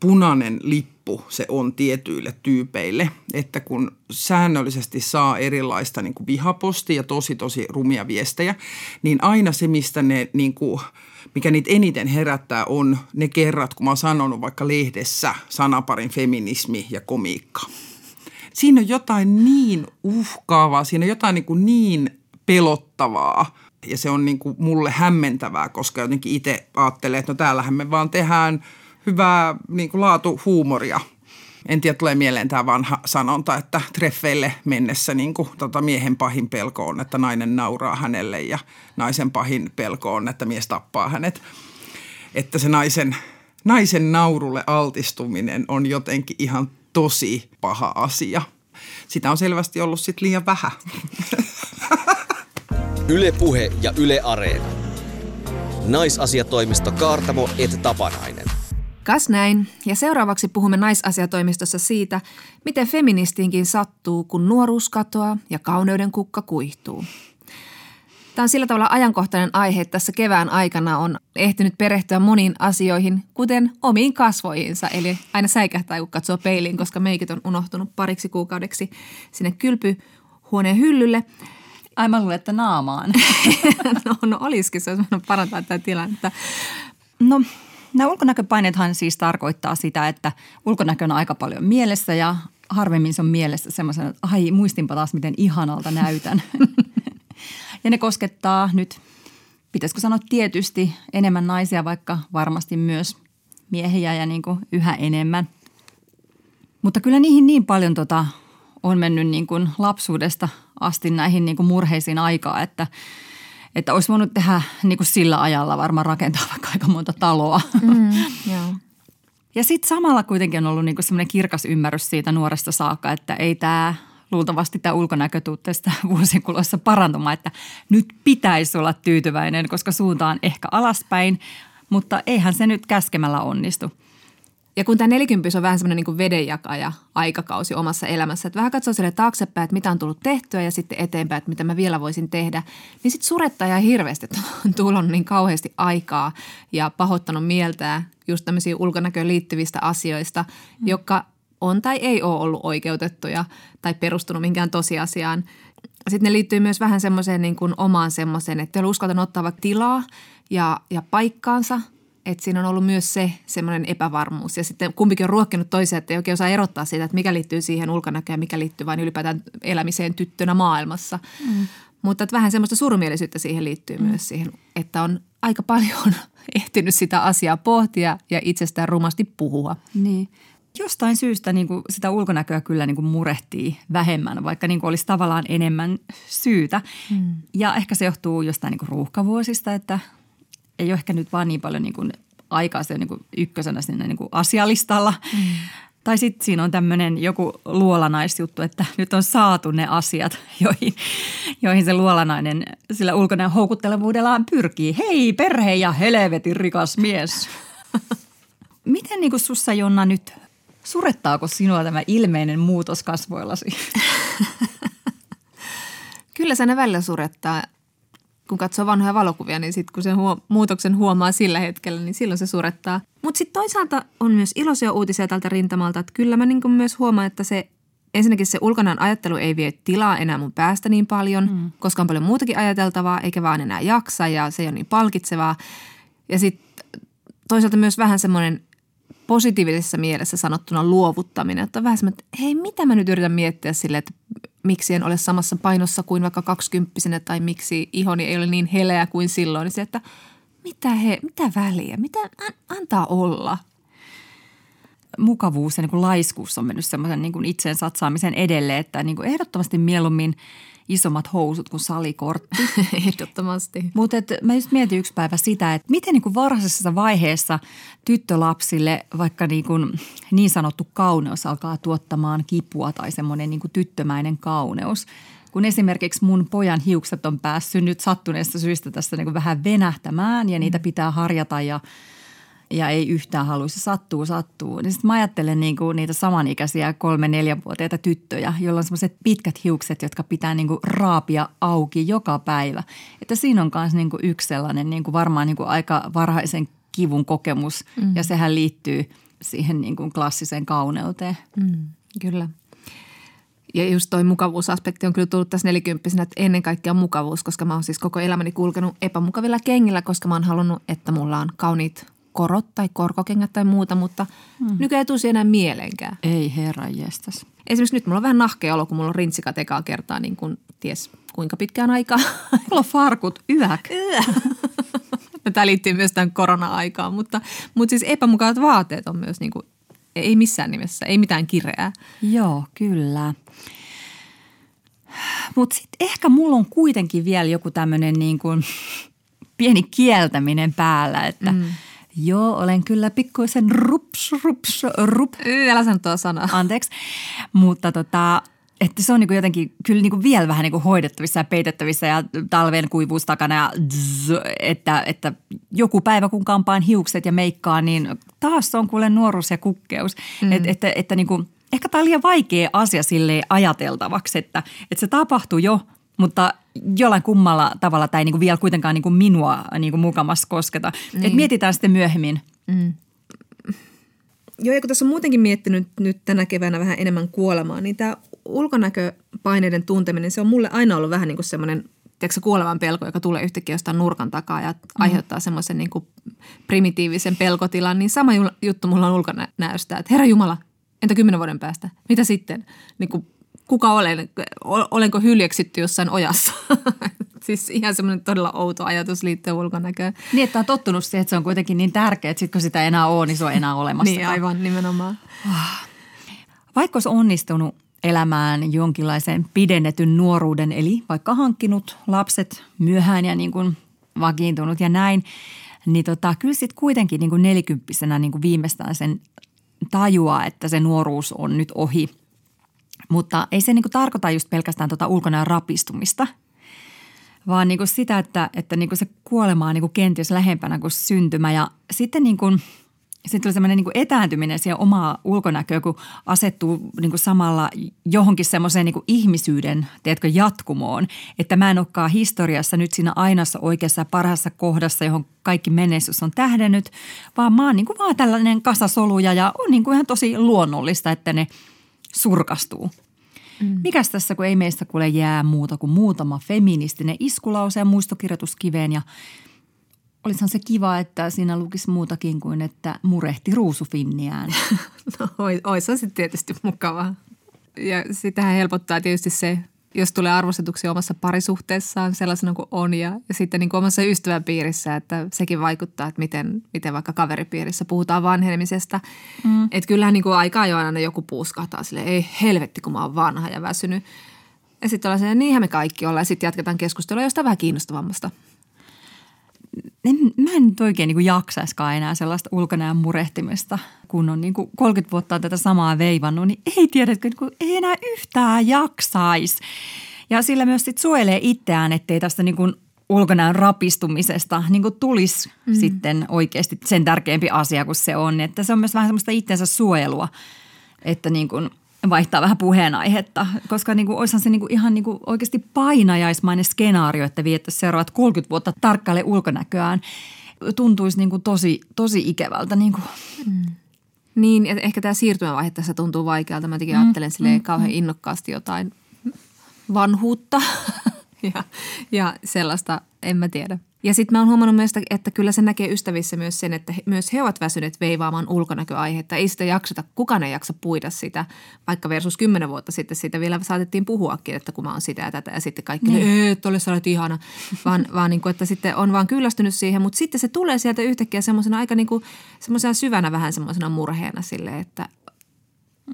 punainen lippu se on tietyille tyypeille, että kun säännöllisesti saa erilaista niin kuin vihapostia ja tosi tosi rumia viestejä, niin aina se, mistä ne niin kuin, mikä niitä eniten herättää on ne kerrat, kun mä oon sanonut vaikka lehdessä sanaparin feminismi ja komiikka. Siinä on jotain niin uhkaavaa, siinä on jotain niin, kuin niin pelottavaa ja se on niin kuin mulle hämmentävää, koska jotenkin itse ajattelee, että no täällähän me vaan tehdään – hyvää niin kuin laatuhuumoria. En tiedä, tulee mieleen tämä vanha sanonta, että treffeille mennessä niin kuin, tota, miehen pahin pelko on, että nainen nauraa hänelle ja naisen pahin pelko on, että mies tappaa hänet. Että se naisen, naisen naurulle altistuminen on jotenkin ihan tosi paha asia. Sitä on selvästi ollut sit liian vähän. [LAUGHS] Ylepuhe ja Yle Areena. Naisasiatoimisto Kaartamo et Tapanainen. Kas näin. Ja seuraavaksi puhumme naisasiatoimistossa siitä, miten feministiinkin sattuu, kun nuoruus katoaa ja kauneuden kukka kuihtuu. Tämä on sillä tavalla ajankohtainen aihe, että tässä kevään aikana on ehtinyt perehtyä moniin asioihin, kuten omiin kasvoihinsa. Eli aina säikähtää, kun katsoo peiliin, koska meikit on unohtunut pariksi kuukaudeksi sinne kylpyhuoneen hyllylle. Ai mä luulen, että naamaan. [LAUGHS] no, no olisikin, se olisi parantaa tätä tilannetta. No Nämä ulkonäköpaineethan siis tarkoittaa sitä, että ulkonäkö on aika paljon mielessä ja harvemmin se on mielessä semmoisen, että ai muistinpa taas miten ihanalta näytän. [LAUGHS] ja ne koskettaa nyt, pitäisikö sanoa tietysti enemmän naisia, vaikka varmasti myös miehiä ja niin kuin yhä enemmän. Mutta kyllä niihin niin paljon tota, on mennyt niin kuin lapsuudesta asti näihin niin kuin murheisiin aikaa, että, Että olisi voinut tehdä niin kuin sillä ajalla varmaan rakentaa vaikka aika monta taloa. Mm, [LAUGHS] joo. Ja sitten samalla kuitenkin on ollut niinku semmoinen kirkas ymmärrys siitä nuoresta saakka, että ei tämä luultavasti tämä ulkonäkö tuu tästä [LAUGHS] vuosien kuluessa parantumaan, että nyt pitäisi olla tyytyväinen, koska suunta on ehkä alaspäin, mutta eihän se nyt käskemällä onnistu. Ja kun tämä 40 on vähän semmoinen niin vedenjakaja aikakausi omassa elämässä, että vähän katsoo sille taaksepäin, että mitä on tullut tehtyä ja sitten eteenpäin, että mitä mä vielä voisin tehdä, niin sitten surettaa ihan hirveästi, että [LAUGHS] on tullut niin kauheasti aikaa ja pahoittanut mieltää just tämmöisiä ulkonäköön liittyvistä asioista, mm. jotka on tai ei ole ollut oikeutettuja tai perustunut minkään tosiasiaan. Sitten ne liittyy myös vähän semmoiseen niin kuin omaan semmoiseen, että ei ole uskaltanut ottaa vaikka tilaa ja, ja paikkaansa – että siinä on ollut myös se semmoinen epävarmuus. Ja sitten kumpikin on ruokkinut toisia, että ei oikein osaa erottaa siitä, että mikä liittyy siihen ulkonäköön ja mikä liittyy vain ylipäätään elämiseen tyttönä maailmassa. Mm. Mutta että vähän semmoista surumielisyyttä siihen liittyy mm. myös siihen, että on aika paljon [LAUGHS] ehtinyt sitä asiaa pohtia ja itsestään rumasti puhua. Niin. Jostain syystä niin kuin sitä ulkonäköä kyllä niin kuin murehtii vähemmän, vaikka niin kuin olisi tavallaan enemmän syytä. Mm. Ja ehkä se johtuu jostain niin kuin ruuhkavuosista, että ei ole ehkä nyt vaan niin paljon niin kuin aikaa se niin kuin ykkösenä sinne niin kuin asialistalla. Mm. Tai sitten siinä on tämmöinen joku luolanaisjuttu, että nyt on saatu ne asiat, [LAUGHS] joihin, joihin se luolanainen sillä ulkonäön houkuttelevuudellaan pyrkii. Hei perhe ja helvetin rikas mies. [LAUGHS] Miten niin kuin sussa Jonna nyt, surettaako sinua tämä ilmeinen muutos kasvoillasi? [LAUGHS] Kyllä se ne välillä surettaa kun katsoo vanhoja valokuvia, niin sitten kun sen huo- muutoksen huomaa sillä hetkellä, niin silloin se surettaa. Mutta sitten toisaalta on myös iloisia uutisia tältä rintamalta, että kyllä mä niin myös huomaan, että se ensinnäkin se ulkonaan ajattelu ei vie tilaa enää mun päästä niin paljon, mm. koska on paljon muutakin ajateltavaa, eikä vaan enää jaksa ja se ei ole niin palkitsevaa. Ja sitten toisaalta myös vähän semmoinen positiivisessa mielessä sanottuna luovuttaminen, että on vähän semmoinen, että hei, mitä mä nyt yritän miettiä sille, että miksi en ole samassa painossa kuin vaikka kaksikymppisenä tai miksi ihoni ei ole niin heleä kuin silloin, niin se, että mitä, he, mitä väliä, mitä an, antaa olla. Mukavuus ja niin kuin laiskuus on mennyt semmoisen niin kuin itseen satsaamisen edelle, että niin kuin ehdottomasti mieluummin – isommat housut kuin salikortti. [LAUGHS] Ehdottomasti. Mutta mä just mietin yksi päivä sitä, että miten niin kuin varhaisessa vaiheessa tyttölapsille vaikka niin, kuin niin sanottu kauneus alkaa tuottamaan kipua tai semmoinen niin kuin tyttömäinen kauneus. Kun esimerkiksi mun pojan hiukset on päässyt nyt sattuneesta syystä tässä niin vähän venähtämään ja niitä pitää harjata ja – ja ei yhtään halua, se sattuu, sattuu. Niin sitten mä ajattelen niin kuin niitä samanikäisiä kolme neljävuotiaita tyttöjä, joilla on semmoiset pitkät hiukset, jotka pitää niin kuin raapia auki joka päivä. Että siinä on myös niin kuin yksi sellainen niin kuin varmaan niin kuin aika varhaisen kivun kokemus mm. ja sehän liittyy siihen niin kuin klassiseen kauneuteen. Mm, kyllä. Ja just toi mukavuusaspekti on kyllä tullut tässä nelikymppisenä, että ennen kaikkea mukavuus, koska mä oon siis koko elämäni kulkenut epämukavilla kengillä, koska mä oon halunnut, että mulla on kauniit korot tai korkokengät tai muuta, mutta mm. nykyään ei tulisi enää mielenkään. Ei herra jestas. Esimerkiksi nyt mulla on vähän nahkea olo, kun mulla on rintsikat ekaa kertaa niin kuin ties kuinka pitkään aikaa. [LAUGHS] Mulla on farkut yäk. [LAUGHS] Tämä liittyy myös tämän korona-aikaan, mutta, mutta siis epämukavat vaatteet on myös niin kuin, ei missään nimessä, ei mitään kireää. Joo, kyllä. Mutta sitten ehkä mulla on kuitenkin vielä joku tämmöinen niin kuin [LAUGHS] pieni kieltäminen päällä, että mm – Joo, olen kyllä pikkuisen rups, rups, rup. Älä sano tuo sana. Anteeksi. Mutta tota, että se on niinku jotenkin kyllä niinku vielä vähän niinku hoidettavissa ja peitettävissä ja talven kuivuus takana ja zzz, että, että joku päivä kun kampaan hiukset ja meikkaa, niin taas on kuule nuoruus ja kukkeus. Mm. Et, että, että niinku, ehkä tämä on liian vaikea asia sille ajateltavaksi, että, että se tapahtuu jo, mutta jollain kummalla tavalla tämä ei niin kuin vielä kuitenkaan niin kuin minua niin kuin mukamassa kosketa. Niin. Et mietitään sitten myöhemmin. Mm. Joo, ja kun tässä on muutenkin miettinyt nyt tänä keväänä vähän enemmän kuolemaa, niin tämä ulkonäköpaineiden tunteminen, se on mulle aina ollut vähän niin kuin semmoinen tiedätkö, kuolevan pelko, joka tulee yhtäkkiä jostain nurkan takaa ja mm. aiheuttaa semmoisen niin kuin primitiivisen pelkotilan, niin sama juttu mulla on ulkonäöstä, että herra Jumala, entä kymmenen vuoden päästä? Mitä sitten? Niin kuin kuka olen, olenko hyljeksitty jossain ojassa. [LAUGHS] siis ihan semmoinen todella outo ajatus liittyen ulkonäköön. Niin, että on tottunut siihen, että se on kuitenkin niin tärkeää, että sit kun sitä enää on, niin se on enää olemassa. niin, aivan nimenomaan. Vaikka olisi onnistunut elämään jonkinlaisen pidennetyn nuoruuden, eli vaikka hankkinut lapset myöhään ja niin kuin vakiintunut ja näin, niin tota, kyllä sitten kuitenkin niin kuin nelikymppisenä niin kuin viimeistään sen tajua, että se nuoruus on nyt ohi. Mutta ei se niin kuin tarkoita just pelkästään tota ulkonäön rapistumista, vaan niin kuin sitä, että, että niin kuin se kuolema on niin kuin kenties lähempänä kuin syntymä. Ja sitten niin kuin – sitten tulee semmoinen niin etääntyminen siihen omaa ulkonäköä, kun asettuu niin kuin samalla johonkin semmoiseen niin ihmisyyden, tiedätkö, jatkumoon. Että mä en olekaan historiassa nyt siinä ainassa oikeassa parhaassa kohdassa, johon kaikki menestys on tähdennyt, vaan mä oon niin kuin vaan tällainen kasasoluja ja on niin kuin ihan tosi luonnollista, että ne surkastuu. Mm. Mikäs tässä, kun ei meistä kuule jää muuta kuin muutama feministinen iskulause ja muistokirjoitus kiveen ja – olisihan se kiva, että siinä lukisi muutakin kuin, että murehti ruusufinniään. [LAUGHS] no ois se sitten tietysti mukavaa. Ja sitähän helpottaa tietysti se, jos tulee arvostetuksi omassa parisuhteessaan sellaisena kuin on ja, ja sitten niin kuin omassa ystäväpiirissä, että sekin vaikuttaa, että miten, miten vaikka kaveripiirissä puhutaan vanhenemisesta. Mm. Että kyllähän niin kuin aika ajoin aina joku puuskahtaa sille, ei helvetti kun mä oon vanha ja väsynyt. Ja sitten ollaan se, niinhän me kaikki ollaan ja sitten jatketaan keskustelua jostain vähän kiinnostavammasta – en, mä en nyt oikein niin jaksaiskaan enää sellaista ulkonäön murehtimista, kun on niin kuin 30 vuotta tätä samaa veivannut, niin ei tiedä, että niin ei enää yhtään jaksaisi. Ja sillä myös sit suojelee itseään, ettei tästä niin kuin ulkonäön rapistumisesta niin kuin tulisi mm. sitten oikeasti sen tärkeämpi asia kuin se on. Että se on myös vähän semmoista itsensä suojelua, että niin kuin – vaihtaa vähän puheenaihetta, koska niin kuin, olisihan se niin kuin ihan niin kuin oikeasti painajaismainen skenaario, että viettäisi seuraavat 30 vuotta tarkkaille ulkonäköään. Tuntuisi niin kuin tosi, tosi ikävältä. Niin, kuin. Mm. niin että ehkä tämä siirtymävaihe tässä tuntuu vaikealta. Mä jotenkin mm, ajattelen mm, kauhean mm. innokkaasti jotain vanhuutta [LAUGHS] ja, ja sellaista, en mä tiedä – ja sitten mä oon huomannut myös, että kyllä se näkee ystävissä myös sen, että myös he ovat väsyneet veivaamaan ulkonäköaihetta. Ei sitä jakseta, kukaan ei jaksa puida sitä, vaikka versus kymmenen vuotta sitten siitä vielä saatettiin puhuakin, että kun mä oon sitä ja tätä ja sitten kaikki, niin. että ole sä olet ihana, vaan, vaan niin kuin, että sitten on vaan kyllästynyt siihen, mutta sitten se tulee sieltä yhtäkkiä semmoisena aika niin kuin semmoisena syvänä vähän semmoisena murheena sille, että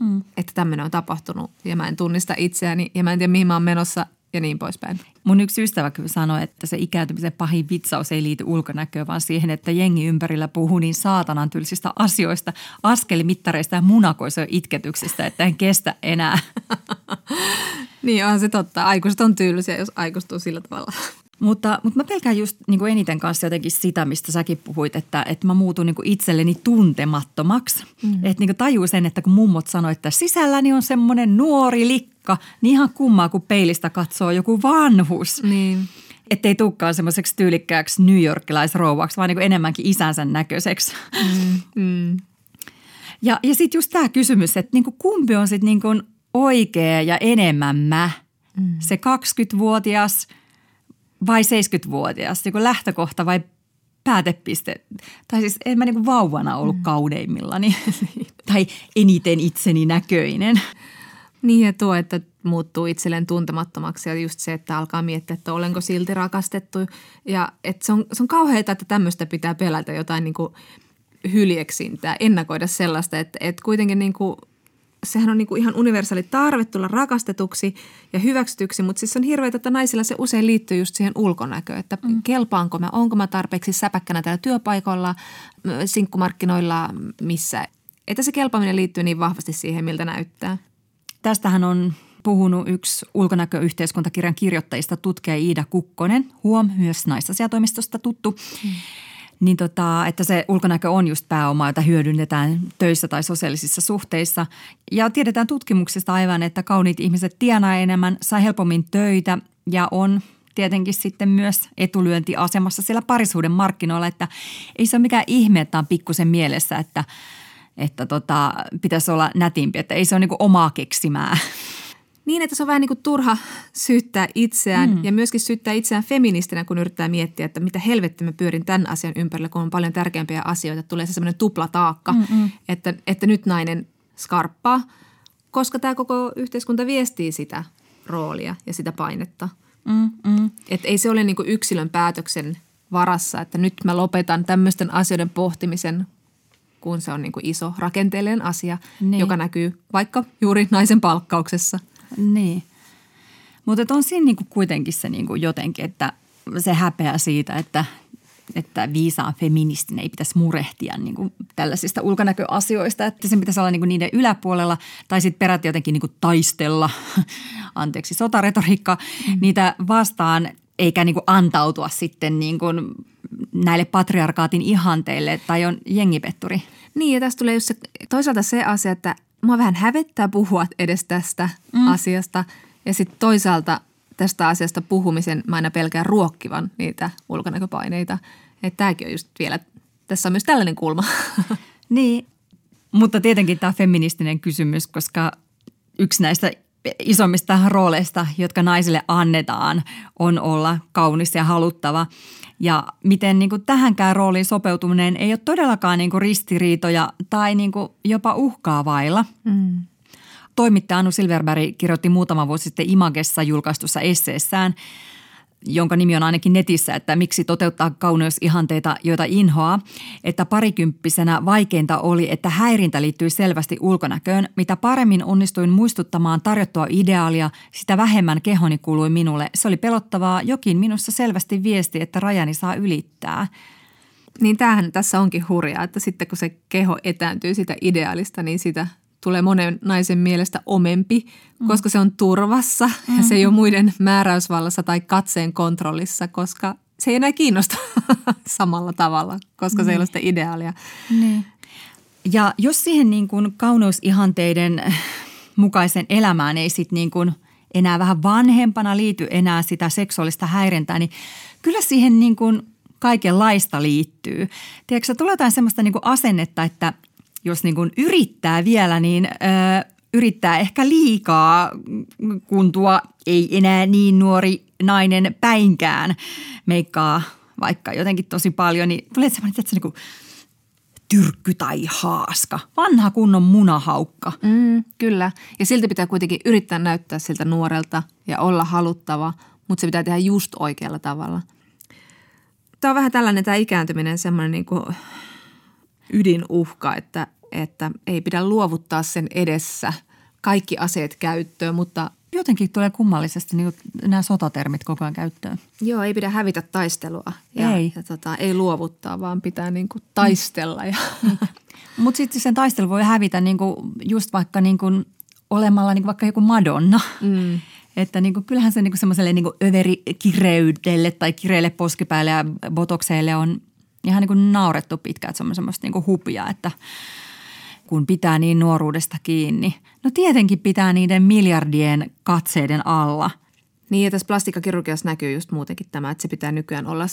Mm. Että tämmöinen on tapahtunut ja mä en tunnista itseäni ja mä en tiedä mihin mä oon menossa ja niin poispäin. Mun yksi ystävä kyllä sanoi, että se ikääntymisen pahin vitsaus ei liity ulkonäköön, vaan siihen, että jengi ympärillä puhuu niin saatanan tylsistä asioista, askelimittareista ja munakoisen itketyksistä, että en kestä enää. [LAUGHS] niin on se totta. Aikuiset on tylsiä, jos aikuistuu sillä tavalla. Mutta, mutta mä pelkään just niin kuin eniten kanssa jotenkin sitä, mistä säkin puhuit, että, että mä muutun niin kuin itselleni tuntemattomaksi. Mm. Että niin kuin tajuu sen, että kun mummot sanoi, että sisälläni on semmoinen nuori likka, niin ihan kummaa, kun peilistä katsoo joku vanhus. Niin. Että ei tulekaan semmoiseksi tyylikkääksi New Yorkilaisrouvaksi, vaan niin kuin enemmänkin isänsä näköiseksi. Mm. Mm. Ja, ja sitten just tämä kysymys, että niin kuin kumpi on sitten niin oikea ja enemmän mä. Mm. Se 20-vuotias – vai 70-vuotias, niin lähtökohta vai päätepiste. Tai siis en mä niin kuin vauvana ollut mm. kaudeimmillani [LAUGHS] tai eniten itseni näköinen. Niin ja tuo, että muuttuu itselleen tuntemattomaksi ja just se, että alkaa miettiä, että olenko silti rakastettu. Ja että se on, se on kauheaa, että tämmöistä pitää pelätä jotain niin kuin hyljeksintää, ennakoida sellaista, että, että kuitenkin niin kuin – sehän on niin kuin ihan universaali tarve tulla rakastetuksi ja hyväksytyksi, mutta siis on hirveätä, että naisilla se usein liittyy just siihen ulkonäköön, että mm. kelpaanko mä, onko mä tarpeeksi säpäkkänä täällä työpaikoilla, sinkkumarkkinoilla, missä. Että se kelpaaminen liittyy niin vahvasti siihen, miltä näyttää. Tästähän on puhunut yksi ulkonäköyhteiskuntakirjan kirjoittajista, tutkija Iida Kukkonen, huom, myös naisasiatoimistosta tuttu. Mm niin tota, että se ulkonäkö on just pääoma, jota hyödynnetään töissä tai sosiaalisissa suhteissa. Ja tiedetään tutkimuksista aivan, että kauniit ihmiset tienaa enemmän, saa helpommin töitä ja on tietenkin sitten myös etulyöntiasemassa siellä parisuuden markkinoilla, että ei se ole mikään ihme, että on pikkusen mielessä, että, että tota, pitäisi olla nätimpi, että ei se ole niin omaa keksimää. Niin, että se on vähän niin kuin turha syyttää itseään mm. ja myöskin syyttää itseään feministinä, kun yrittää miettiä, että mitä helvettiä mä pyörin tämän asian ympärillä, kun on paljon tärkeämpiä asioita. Tulee se semmoinen tuplataakka, mm että, että nyt nainen skarppaa, koska tämä koko yhteiskunta viestii sitä roolia ja sitä painetta. Mm-mm. Että ei se ole niin yksilön päätöksen varassa, että nyt mä lopetan tämmöisten asioiden pohtimisen, kun se on niin kuin iso rakenteellinen asia, Niin. joka näkyy vaikka juuri naisen palkkauksessa. Niin. Mutta on siinä niinku kuitenkin se niinku jotenkin, että se häpeä siitä, että, että viisaan feministinen ei pitäisi murehtia niinku tällaisista ulkonäköasioista, että sen pitäisi olla niinku niiden yläpuolella tai sitten peräti jotenkin niinku taistella, [LAUGHS] anteeksi sotaretoriikka, mm. niitä vastaan eikä niinku antautua sitten niinku näille patriarkaatin ihanteille tai on jengipetturi. Niin ja tässä tulee just se, toisaalta se asia, että mua vähän hävettää puhua edes tästä mm. asiasta ja sitten toisaalta tästä asiasta puhumisen mä aina pelkään ruokkivan niitä ulkonäköpaineita. Että tämäkin on just vielä, tässä on myös tällainen kulma. [LAUGHS] Niin, mutta tietenkin tämä feministinen kysymys, koska yksi näistä isommista rooleista, jotka naisille annetaan, on olla kaunis ja haluttava. Ja miten niin kuin tähänkään rooliin sopeutuminen ei ole todellakaan niin kuin ristiriitoja tai niin kuin jopa uhkaa vailla. Mm. Toimittaja Anu Silverberg kirjoitti muutama vuosi sitten Imagessa julkaistussa esseessään, jonka nimi on ainakin netissä, että miksi toteuttaa kauneusihanteita, joita inhoaa, että parikymppisenä vaikeinta oli, että häirintä liittyy selvästi ulkonäköön. Mitä paremmin onnistuin muistuttamaan tarjottua ideaalia, sitä vähemmän kehoni kuului minulle. Se oli pelottavaa, jokin minussa selvästi viesti, että rajani saa ylittää. Niin tämähän tässä onkin hurjaa, että sitten kun se keho etääntyy sitä ideaalista, niin sitä tulee monen naisen mielestä omempi, mm. koska se on turvassa mm. ja se ei ole muiden määräysvallassa tai katseen kontrollissa, koska se ei enää kiinnosta [LAUGHS] samalla tavalla, koska se ei ole sitä ideaalia. Niin. Ja jos siihen niin kuin kauneusihanteiden mukaisen elämään ei sitten niin kuin enää vähän vanhempana liity enää sitä seksuaalista häirintää, niin kyllä siihen niin kuin kaikenlaista liittyy. Tiedätkö, tulee jotain semmoista niin kuin asennetta, että jos niin kuin yrittää vielä, niin ö, yrittää ehkä liikaa, kun tuo ei enää niin nuori nainen päinkään meikkaa vaikka jotenkin tosi paljon, niin tulee semmoinen, että se niin kuin tyrkky tai haaska. Vanha kunnon munahaukka. Mm, kyllä. Ja silti pitää kuitenkin yrittää näyttää siltä nuorelta ja olla haluttava, mutta se pitää tehdä just oikealla tavalla. Tämä on vähän tällainen tämä ikääntyminen semmoinen niin kuin ydinuhka, että, että ei pidä luovuttaa sen edessä kaikki aseet käyttöön, mutta Jotenkin tulee kummallisesti niin nämä sotatermit koko ajan käyttöön. Joo, ei pidä hävitä taistelua. Ja, Ei. Ja tota, ei luovuttaa, vaan pitää niin kuin taistella. Ja, Mutta sitten sen taistelu voi hävitä niin kuin just vaikka niin kuin olemalla niin kuin vaikka joku Madonna. Mm. Että niin kuin, kyllähän se niin semmoiselle niin överikireydelle tai kireille poskipäälle ja botokseille on ihan niin kuin naurettu pitkään, että se on semmoista niin kuin hupia, että kun pitää niin nuoruudesta kiinni. No tietenkin pitää niiden miljardien katseiden alla. Niin ja tässä plastikkakirurgiassa näkyy just muutenkin tämä, että se pitää nykyään olla,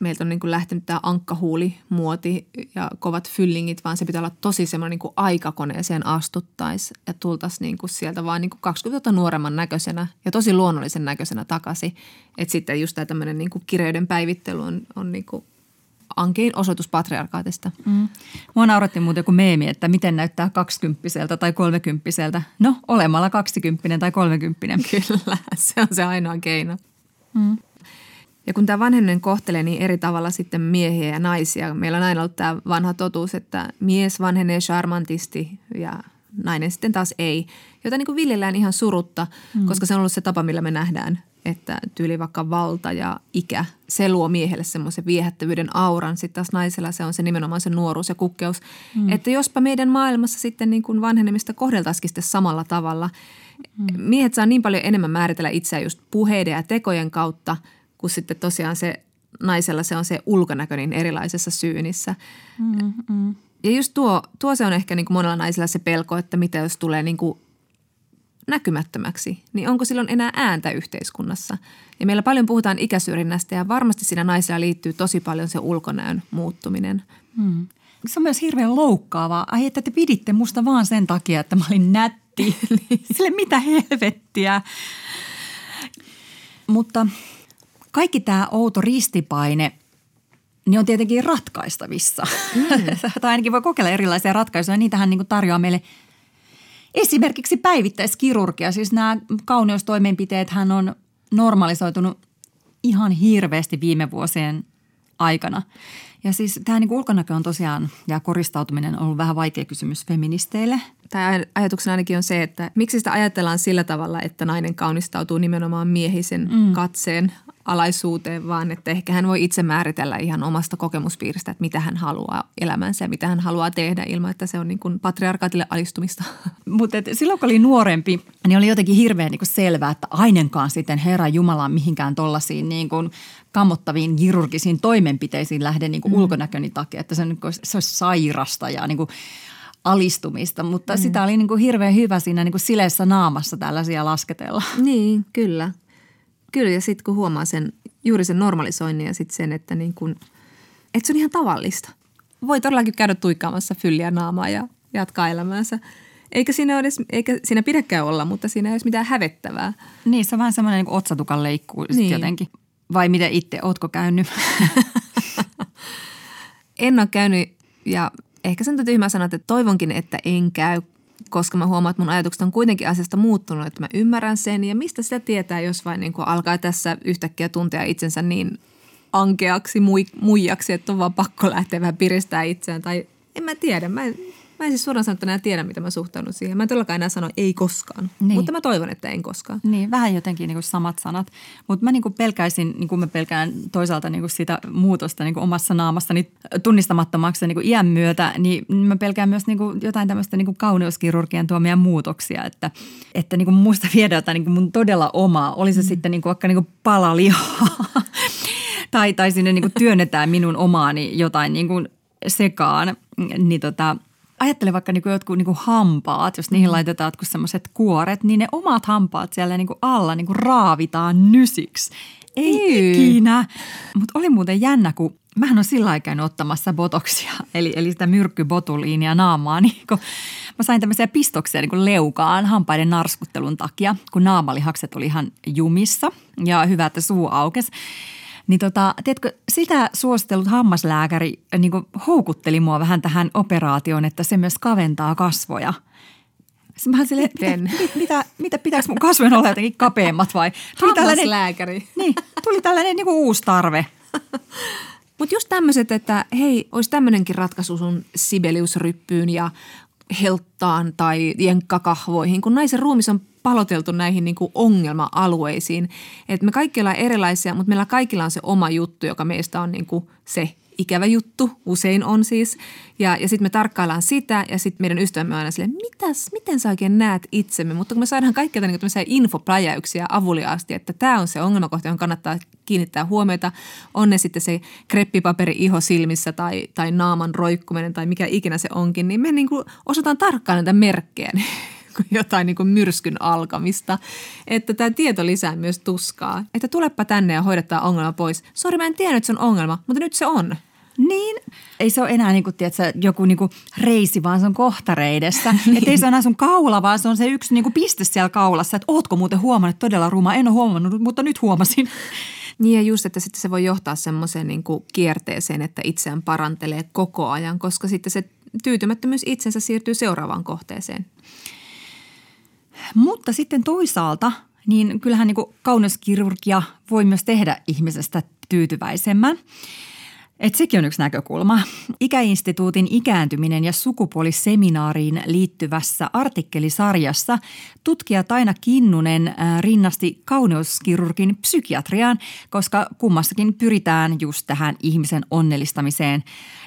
meiltä on niin kuin lähtenyt tämä ankkahuulimuoti ja kovat fyllingit, vaan se pitää olla tosi semmoinen niin kuin aikakoneeseen astuttaisi ja tultaisiin niin kuin sieltä vaan niin kuin 20 vuotta nuoremman näköisenä ja tosi luonnollisen näköisenä takaisin. Että sitten just tämä tämmöinen niin kuin kireyden päivittely on, on niin kuin ankein osoitus patriarkaatista. Mm. Mua nauratti muuten joku meemi, että miten näyttää kaksikymppiseltä tai kolmekymppiseltä. No, olemalla kaksikymppinen tai kolmekymppinen. [LAUGHS] Kyllä, se on se ainoa keino. Mm. Ja kun tämä vanheminen kohtelee niin eri tavalla sitten miehiä ja naisia, meillä on aina ollut tämä vanha totuus, että mies vanhenee charmantisti ja nainen sitten taas ei, jota niin kuin viljellään ihan surutta, mm. koska se on ollut se tapa, millä me nähdään, että tyyli vaikka valta ja ikä, se luo miehelle semmoisen viehättävyyden auran. Sitten taas naisella se on se nimenomaan se nuoruus ja kukkeus. Mm. Että jospa meidän maailmassa sitten niin kuin vanhenemista kohdeltaisikin sitten samalla tavalla. Mm. Miehet saa niin paljon enemmän määritellä itseään just puheiden ja tekojen kautta, kun sitten tosiaan se naisella se on se ulkonäkö niin erilaisessa syynissä. Mm, mm. Ja just tuo, tuo se on ehkä niin kuin monella naisella se pelko, että mitä jos tulee niin kuin näkymättömäksi, niin onko silloin enää ääntä yhteiskunnassa? Ja meillä paljon puhutaan ikäsyrjinnästä ja varmasti siinä naisella liittyy tosi paljon se ulkonäön muuttuminen. Hmm. Se on myös hirveän loukkaavaa. Ai, että te piditte musta vaan sen takia, että mä olin nätti. [LAUGHS] Sille mitä helvettiä. Mutta kaikki tämä outo ristipaine – niin on tietenkin ratkaistavissa. Mm. [LAUGHS] tai ainakin voi kokeilla erilaisia ratkaisuja. Niitähän niin tarjoaa meille esimerkiksi päivittäiskirurgia. Siis nämä kauneustoimenpiteet hän on normalisoitunut ihan hirveästi viime vuosien aikana. Ja siis tämä niin ulkonäkö on tosiaan, ja koristautuminen on ollut vähän vaikea kysymys feministeille. Tämä ajatuksena ainakin on se, että miksi sitä ajatellaan sillä tavalla, että nainen kaunistautuu nimenomaan miehisen mm. katseen alaisuuteen, vaan että ehkä hän voi itse määritellä ihan omasta kokemuspiiristä, että mitä hän haluaa elämänsä ja mitä hän haluaa tehdä ilman, että se on niin kuin patriarkaatille alistumista. [LAUGHS] Mutta silloin kun oli nuorempi, niin oli jotenkin hirveän niin kuin selvää, että ainenkaan sitten Herra Jumala mihinkään tollasiin niin kuin kammottaviin kirurgisiin toimenpiteisiin lähde niin kuin mm. ulkonäköni takia, että se, on, niin kuin, se olisi sairasta ja niin kuin alistumista, mutta mm. sitä oli niin kuin hirveän hyvä siinä niin kuin sileessä naamassa tällaisia lasketella. [LAUGHS] Niin, kyllä. Kyllä, ja sitten kun huomaa sen, juuri sen normalisoinnin ja sitten sen, että, niin kun, että se on ihan tavallista. Voi todellakin käydä tuikkaamassa fylliä naamaa ja jatkaa elämäänsä. Eikä siinä, edes, eikä siinä pidäkään olla, mutta siinä ei ole mitään hävettävää. Niin, se on vähän semmoinen niin otsatukan leikkuu niin. jotenkin. Vai miten itse, ootko käynyt? [LAUGHS] en ole käynyt ja ehkä sen tyhmä sanoa, että toivonkin, että en käy, koska mä huomaan, että mun ajatukset on kuitenkin asiasta muuttunut, että mä ymmärrän sen ja mistä sitä tietää, jos vain niin alkaa tässä yhtäkkiä tuntea itsensä niin ankeaksi, muijaksi, että on vaan pakko lähteä vähän piristää itseään tai en mä tiedä. Mä Mä en siis suoraan sanottuna enää tiedä, mitä mä suhtaudun siihen. Mä en todellakaan enää sano ei koskaan, niin. mutta mä toivon, että en koskaan. Niin, vähän jotenkin niin kuin samat sanat. Mutta mä niin kuin pelkäisin, niin kuin mä pelkään toisaalta niin kuin sitä muutosta niin kuin omassa naamassani tunnistamattomaksi niin kuin iän myötä, niin mä pelkään myös niin kuin jotain tämmöistä niin kuin kauneuskirurgian tuomia muutoksia, että, että niin kuin muista viedä jotain niin kuin mun todella omaa. Oli se mm. sitten niin kuin vaikka niin kuin palalihaa [LAUGHS] tai, tai sinne niin kuin työnnetään minun omaani jotain niin kuin sekaan, niin tota – ajattele vaikka niin kuin jotkut niin kuin hampaat, jos niihin mm. laitetaan jotkut semmoiset kuoret, niin ne omat hampaat siellä niin kuin alla niin kuin raavitaan nysiksi. Ei Ei. ikinä. Mutta oli muuten jännä, kun mähän on sillä aikaa ottamassa botoksia, [LAUGHS] eli, eli sitä myrkkybotuliinia naamaa, [LAUGHS] niin kun mä sain tämmöisiä pistoksia niin leukaan hampaiden narskuttelun takia, kun naamalihakset oli ihan jumissa ja hyvä, että suu aukesi. Niin tota, tiedätkö, sitä suositellut hammaslääkäri äh, niin houkutteli mua vähän tähän operaatioon, että se myös kaventaa kasvoja. Mä sille, mitä, mitä, mitä pitäisi mun kasvojen olla jotenkin kapeammat vai? Tuli Hammaslääkäri. Niin, tuli tällainen niin kuin uusi tarve. Mutta just tämmöiset, että hei, olisi tämmöinenkin ratkaisu sun Sibeliusryppyyn ja helttaan tai jenkkakahvoihin, kun naisen ruumis on paloteltu näihin niin kuin ongelma-alueisiin. Et me kaikki ollaan erilaisia, mutta meillä kaikilla on se oma juttu, joka meistä on niin kuin se ikävä juttu, usein on siis. Ja, ja sitten me tarkkaillaan sitä ja sitten meidän ystävämme on aina silleen, Mitäs, miten sä oikein näet itsemme? Mutta kun me saadaan kaikkea niin infopläjäyksiä avuliaasti, että tämä on se ongelmakohta, johon kannattaa kiinnittää huomiota. On ne sitten se kreppipaperi iho silmissä tai, tai naaman roikkuminen tai mikä ikinä se onkin, niin me niin kuin osataan tarkkailla näitä merkkejä [LAUGHS] jotain niin kuin myrskyn alkamista. Että tämä tieto lisää myös tuskaa. Että tulepa tänne ja hoidetaan ongelma pois. Sori, mä en tiennyt, että se on ongelma, mutta nyt se on. Niin. Ei se ole enää niin kuin, tiedätkö, joku niin kuin reisi, vaan se on kohtareidessa. [LAUGHS] niin. Että ei se ole enää sun kaula, vaan se on se yksi niin kuin piste siellä kaulassa. Että ootko muuten huomannut todella ruma? En ole huomannut, mutta nyt huomasin. [LAUGHS] Niin ja just, että sitten se voi johtaa semmoiseen niin kuin kierteeseen, että itseään parantelee koko ajan, koska sitten se tyytymättömyys itsensä siirtyy seuraavaan kohteeseen. Mutta sitten toisaalta, niin kyllähän niin kauneuskirurgia voi myös tehdä ihmisestä tyytyväisemmän. Et sekin on yksi näkökulma. Ikäinstituutin ikääntyminen ja sukupuoliseminaariin liittyvässä artikkelisarjassa tutkija Taina Kinnunen äh, rinnasti kauneuskirurgin psykiatriaan, koska kummassakin pyritään just tähän ihmisen onnellistamiseen.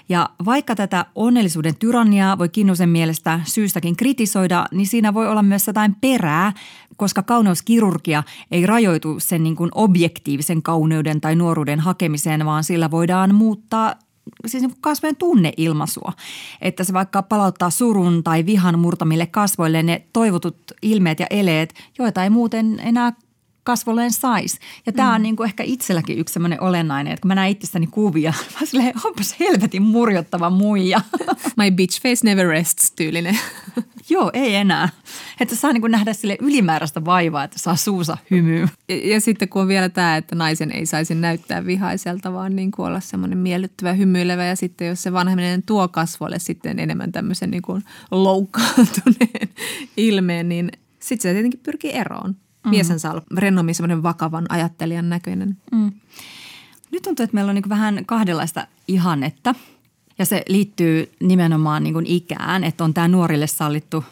Ja vaikka tätä onnellisuuden tyranniaa voi Kinnusen mielestä syystäkin kritisoida, niin siinä voi olla myös jotain perää, koska kauneuskirurgia ei rajoitu sen niin kuin objektiivisen kauneuden tai nuoruuden hakemiseen, vaan sillä voidaan muuttaa siis niin kasvojen tunneilmaisua. Että se vaikka palauttaa surun tai vihan murtamille kasvoille ne toivotut ilmeet ja eleet, joita ei muuten enää kasvolleen saisi. Ja tämä mm. on niin kuin ehkä itselläkin yksi semmoinen olennainen, että kun mä näen itsestäni kuvia, [LAUGHS] mä silleen, onpas helvetin murjottava muija. [LAUGHS] My bitch face never rests tyylinen. [LAUGHS] Joo, ei enää. Että saa niin kuin nähdä sille ylimääräistä vaivaa, että saa suusa hymyä. Ja, ja sitten kun on vielä tämä, että naisen ei saisi näyttää vihaiselta, vaan niin kuin olla semmoinen miellyttävä, hymyilevä. Ja sitten jos se vanheminen tuo kasvoille sitten enemmän tämmöisen niin kuin loukkaantuneen ilmeen, niin sitten se tietenkin pyrkii eroon. Mm. Saa olla rennommin semmoinen vakavan ajattelijan näköinen. Mm. Nyt tuntuu, että meillä on niin vähän kahdenlaista ihannetta ja se liittyy nimenomaan niin ikään, että on tämä nuorille sallittu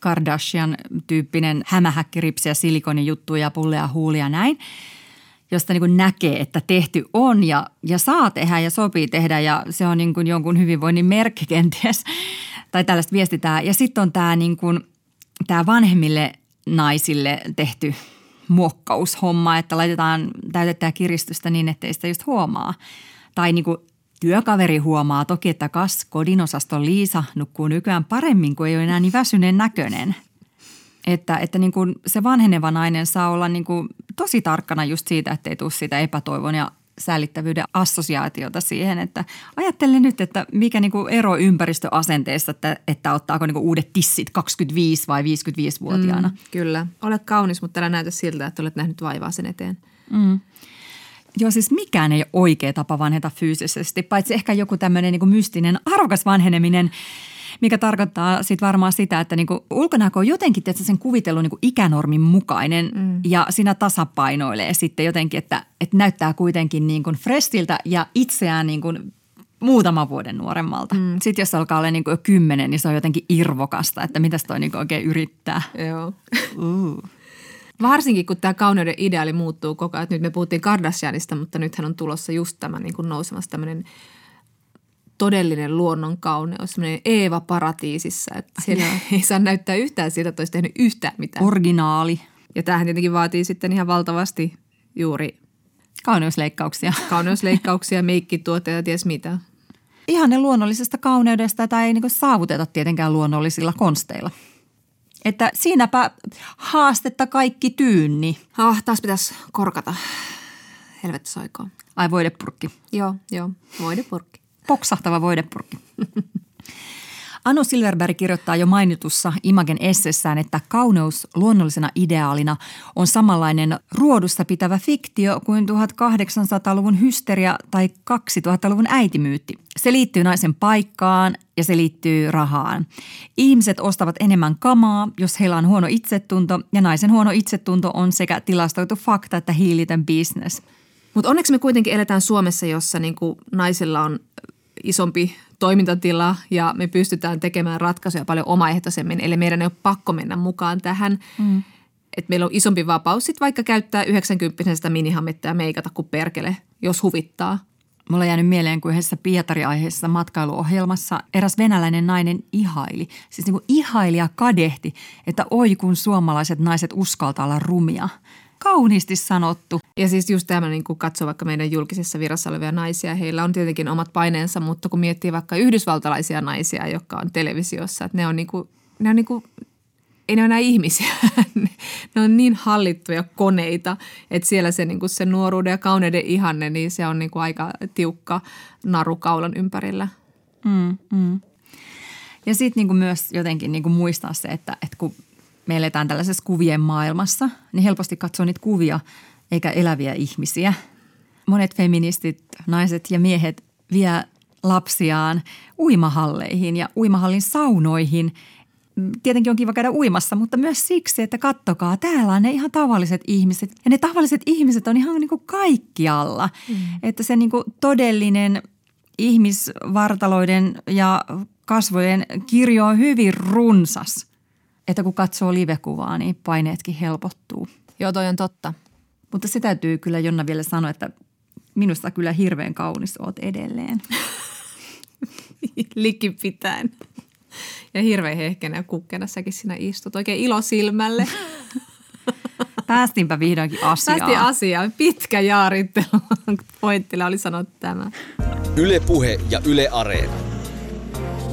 Kardashian-tyyppinen hämähäkkiripsi ja silikonijuttu ja pullea huulia näin, josta niin näkee, että tehty on ja, ja saa tehdä ja sopii tehdä ja se on niin jonkun hyvinvoinnin merkki kenties [LAUGHS] tai tällaista viestitään. Ja sitten on tämä, niin vanhemmille naisille tehty muokkaushomma, että laitetaan täytettä kiristystä niin, ettei sitä just huomaa. Tai niin kuin työkaveri huomaa toki, että kas kodinosaston Liisa nukkuu nykyään paremmin, kuin ei ole enää niin väsyneen näköinen. Että, että niin kuin se vanheneva nainen saa olla niin kuin tosi tarkkana just siitä, ettei tule sitä epätoivon ja säälittävyyden assosiaatiota siihen, että ajattelen nyt, että mikä niin kuin ero ympäristöasenteessa, että, että ottaako niin kuin uudet tissit 25 vai 55-vuotiaana. Mm, kyllä. Olet kaunis, mutta älä näytä siltä, että olet nähnyt vaivaa sen eteen. Mm. Joo, siis mikään ei ole oikea tapa vanheta fyysisesti, paitsi ehkä joku tämmöinen niin mystinen arvokas vanheneminen – mikä tarkoittaa sitten varmaan sitä, että niinku ulkonäkö on jotenkin että sen kuvitellut niinku ikänormin mukainen mm. ja siinä tasapainoilee sitten jotenkin, että, että näyttää kuitenkin niinku frestiltä ja itseään niinku muutaman vuoden nuoremmalta. Mm. Sitten jos alkaa olla niinku jo kymmenen, niin se on jotenkin irvokasta, että mitäs toi niinku oikein yrittää. Joo. Uh. Varsinkin kun tämä kauneuden ideaali muuttuu koko ajan. Nyt me puhuttiin Kardashianista, mutta nythän on tulossa just tämä niin kuin nousemassa tämmöinen – todellinen luonnon kauneus, semmoinen Eeva paratiisissa, että siellä ei saa näyttää yhtään siitä, että olisi tehnyt yhtään mitään. Originaali. Ja tämähän tietenkin vaatii sitten ihan valtavasti juuri kauneusleikkauksia. Kauneusleikkauksia, meikkituotteita ja ties mitä. Ihan ne luonnollisesta kauneudesta tai ei niin saavuteta tietenkään luonnollisilla konsteilla. Että siinäpä haastetta kaikki tyynni. Ah, taas pitäisi korkata. Helvettisaikoa. Ai voidepurkki. Joo, joo, voidepurkki poksahtava voidepurkki. Anu Silverberg kirjoittaa jo mainitussa Imagen essessään, että kauneus luonnollisena ideaalina on samanlainen ruodussa pitävä fiktio kuin 1800-luvun hysteria tai 2000-luvun äitimyytti. Se liittyy naisen paikkaan ja se liittyy rahaan. Ihmiset ostavat enemmän kamaa, jos heillä on huono itsetunto ja naisen huono itsetunto on sekä tilastoitu fakta että hiilitön business. Mutta onneksi me kuitenkin eletään Suomessa, jossa niinku naisilla on isompi toimintatila ja me pystytään tekemään ratkaisuja paljon omaehtoisemmin. Eli meidän ei ole pakko mennä mukaan tähän. Mm. Että meillä on isompi vapaus sitten vaikka käyttää 90 minihammetta ja meikata kuin perkele, jos huvittaa. Mulla on jäänyt mieleen, kun yhdessä Pietari-aiheessa matkailuohjelmassa eräs venäläinen nainen ihaili. Siis niin kuin ihaili ja kadehti, että oi kun suomalaiset naiset uskaltaa olla rumia – kauniisti sanottu. Ja siis just tämä, niin kun katsoo vaikka meidän julkisessa virassa olevia naisia, heillä on tietenkin omat paineensa, mutta kun miettii vaikka yhdysvaltalaisia naisia, jotka on televisiossa, että ne on niin kuin, ne on niin kuin, ei ne ole enää ihmisiä. [LAUGHS] ne on niin hallittuja koneita, että siellä se, niin kuin se nuoruuden ja kauneuden ihanne, niin se on niin kuin aika tiukka naru kaulan ympärillä. Mm, mm. Ja sitten niin myös jotenkin niin muistaa se, että, että kun – me eletään tällaisessa kuvien maailmassa, niin helposti katsoo niitä kuvia eikä eläviä ihmisiä. Monet feministit, naiset ja miehet vie lapsiaan uimahalleihin ja uimahallin saunoihin. Tietenkin on kiva käydä uimassa, mutta myös siksi, että kattokaa, täällä on ne ihan tavalliset ihmiset. Ja ne tavalliset ihmiset on ihan niin kuin kaikkialla. Mm. Että se niin kuin todellinen ihmisvartaloiden ja kasvojen kirjo on hyvin runsas – että kun katsoo livekuvaa, niin paineetkin helpottuu. Joo, toi on totta. Mutta se täytyy kyllä Jonna vielä sanoa, että minusta kyllä hirveän kaunis oot edelleen. [LAUGHS] Likki pitäen. Ja hirveän hehkenä ja kukkena säkin siinä istut oikein ilosilmälle. [LAUGHS] Päästiinpä vihdoinkin asiaan. Päästiin asiaan. Pitkä jaarittelu. Pointtila oli sanottu tämä. Yle Puhe ja Yle Areena.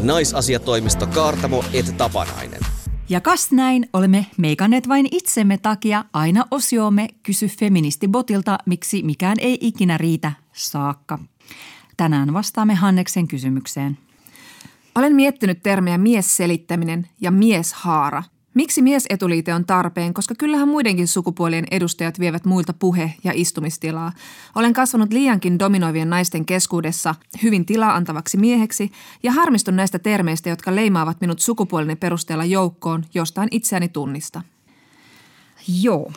Naisasiatoimisto Kaartamo et Tapanainen. Ja kas näin olemme meikanneet vain itsemme takia aina osioomme kysy feministibotilta, miksi mikään ei ikinä riitä saakka. Tänään vastaamme Hanneksen kysymykseen. Olen miettinyt termejä miesselittäminen ja mieshaara – Miksi miesetuliite on tarpeen, koska kyllähän muidenkin sukupuolien edustajat vievät muilta puhe- ja istumistilaa. Olen kasvanut liiankin dominoivien naisten keskuudessa hyvin tilaa antavaksi mieheksi ja harmistun näistä termeistä, jotka leimaavat minut sukupuolinen perusteella joukkoon jostain itseäni tunnista. Joo.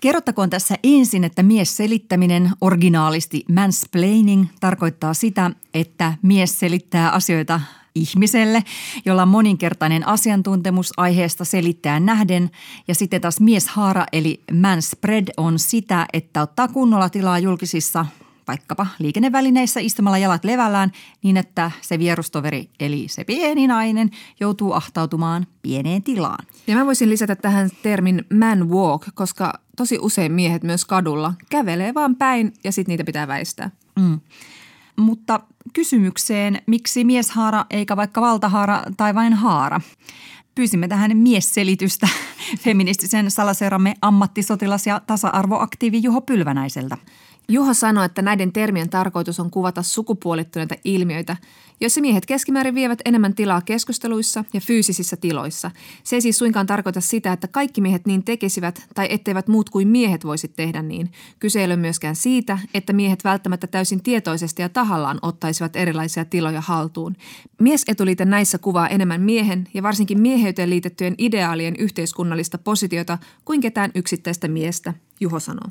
Kerrottakoon tässä ensin, että mies selittäminen, originaalisti mansplaining, tarkoittaa sitä, että mies selittää asioita ihmiselle, jolla on moninkertainen asiantuntemus aiheesta selittää nähden. Ja sitten taas mieshaara eli manspread on sitä, että ottaa kunnolla tilaa julkisissa vaikkapa liikennevälineissä istumalla jalat levällään niin, että se vierustoveri eli se pieni nainen joutuu ahtautumaan pieneen tilaan. Ja mä voisin lisätä tähän termin man walk, koska tosi usein miehet myös kadulla kävelee vaan päin ja sitten niitä pitää väistää. Mm. Mutta kysymykseen, miksi mieshaara eikä vaikka valtahaara tai vain haara? Pyysimme tähän miesselitystä [LAUGHS] feministisen salaseuramme ammattisotilas- ja tasa-arvoaktiivi Juho Pylvänäiseltä – Juho sanoi, että näiden termien tarkoitus on kuvata sukupuolittuneita ilmiöitä, joissa miehet keskimäärin vievät enemmän tilaa keskusteluissa ja fyysisissä tiloissa. Se ei siis suinkaan tarkoita sitä, että kaikki miehet niin tekisivät tai etteivät muut kuin miehet voisi tehdä niin. Kyse ei ole myöskään siitä, että miehet välttämättä täysin tietoisesti ja tahallaan ottaisivat erilaisia tiloja haltuun. Miesetuliite näissä kuvaa enemmän miehen ja varsinkin mieheyteen liitettyjen ideaalien yhteiskunnallista positiota kuin ketään yksittäistä miestä, Juho sanoo.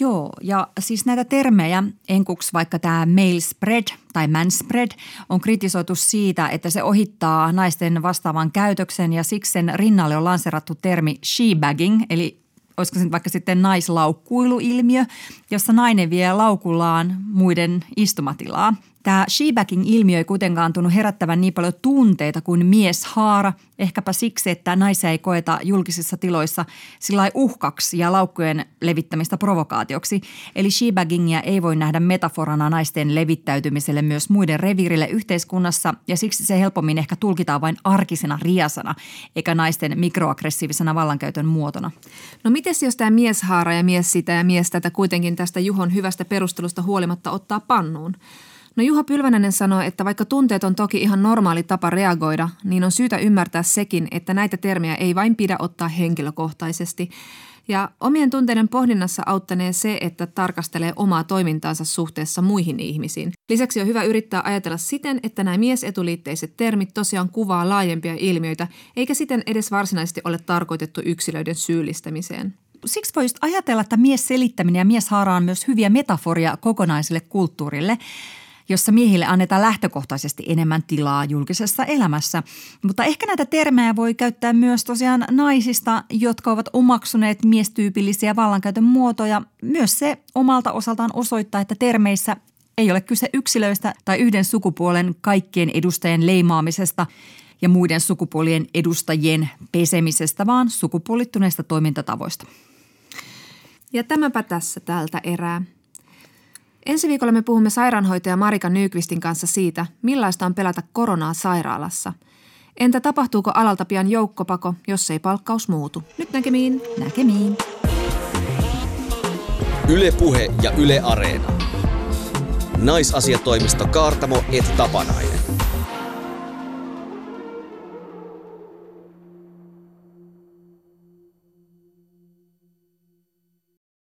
Joo, ja siis näitä termejä, enkuksi vaikka tämä male spread tai man spread, on kritisoitu siitä, että se ohittaa naisten vastaavan käytöksen ja siksi sen rinnalle on lanserattu termi shebagging, eli olisiko se vaikka sitten naislaukkuiluilmiö, jossa nainen vie laukullaan muiden istumatilaa. Tämä shebacking-ilmiö ei kuitenkaan tunnu herättävän niin paljon tunteita kuin mieshaara, ehkäpä siksi, että naisia ei koeta julkisissa tiloissa sillä uhkaksi ja laukkujen levittämistä provokaatioksi. Eli shebaggingia ei voi nähdä metaforana naisten levittäytymiselle myös muiden reviirille yhteiskunnassa ja siksi se helpommin ehkä tulkitaan vain arkisena riasana, eikä naisten mikroaggressiivisena vallankäytön muotona. No miten jos tämä mieshaara ja mies sitä ja mies tätä kuitenkin tästä Juhon hyvästä perustelusta huolimatta ottaa pannuun? No Juha Pylvänänen sanoi, että vaikka tunteet on toki ihan normaali tapa reagoida, niin on syytä ymmärtää sekin, että näitä termejä ei vain pidä ottaa henkilökohtaisesti. Ja omien tunteiden pohdinnassa auttanee se, että tarkastelee omaa toimintaansa suhteessa muihin ihmisiin. Lisäksi on hyvä yrittää ajatella siten, että nämä miesetuliitteiset termit tosiaan kuvaa laajempia ilmiöitä, eikä siten edes varsinaisesti ole tarkoitettu yksilöiden syyllistämiseen siksi voisi ajatella, että mies selittäminen ja mieshaara on myös hyviä metaforia kokonaiselle kulttuurille jossa miehille annetaan lähtökohtaisesti enemmän tilaa julkisessa elämässä. Mutta ehkä näitä termejä voi käyttää myös tosiaan naisista, jotka ovat omaksuneet miestyypillisiä vallankäytön muotoja. Myös se omalta osaltaan osoittaa, että termeissä ei ole kyse yksilöistä tai yhden sukupuolen kaikkien edustajien leimaamisesta ja muiden sukupuolien edustajien pesemisestä, vaan sukupuolittuneista toimintatavoista. Ja tämäpä tässä tältä erää. Ensi viikolla me puhumme sairaanhoitaja Marika Nykvistin kanssa siitä, millaista on pelätä koronaa sairaalassa. Entä tapahtuuko alalta pian joukkopako, jos ei palkkaus muutu? Nyt näkemiin. Näkemiin. Yle Puhe ja Yle Areena. Naisasiatoimisto Kaartamo et Tapanainen.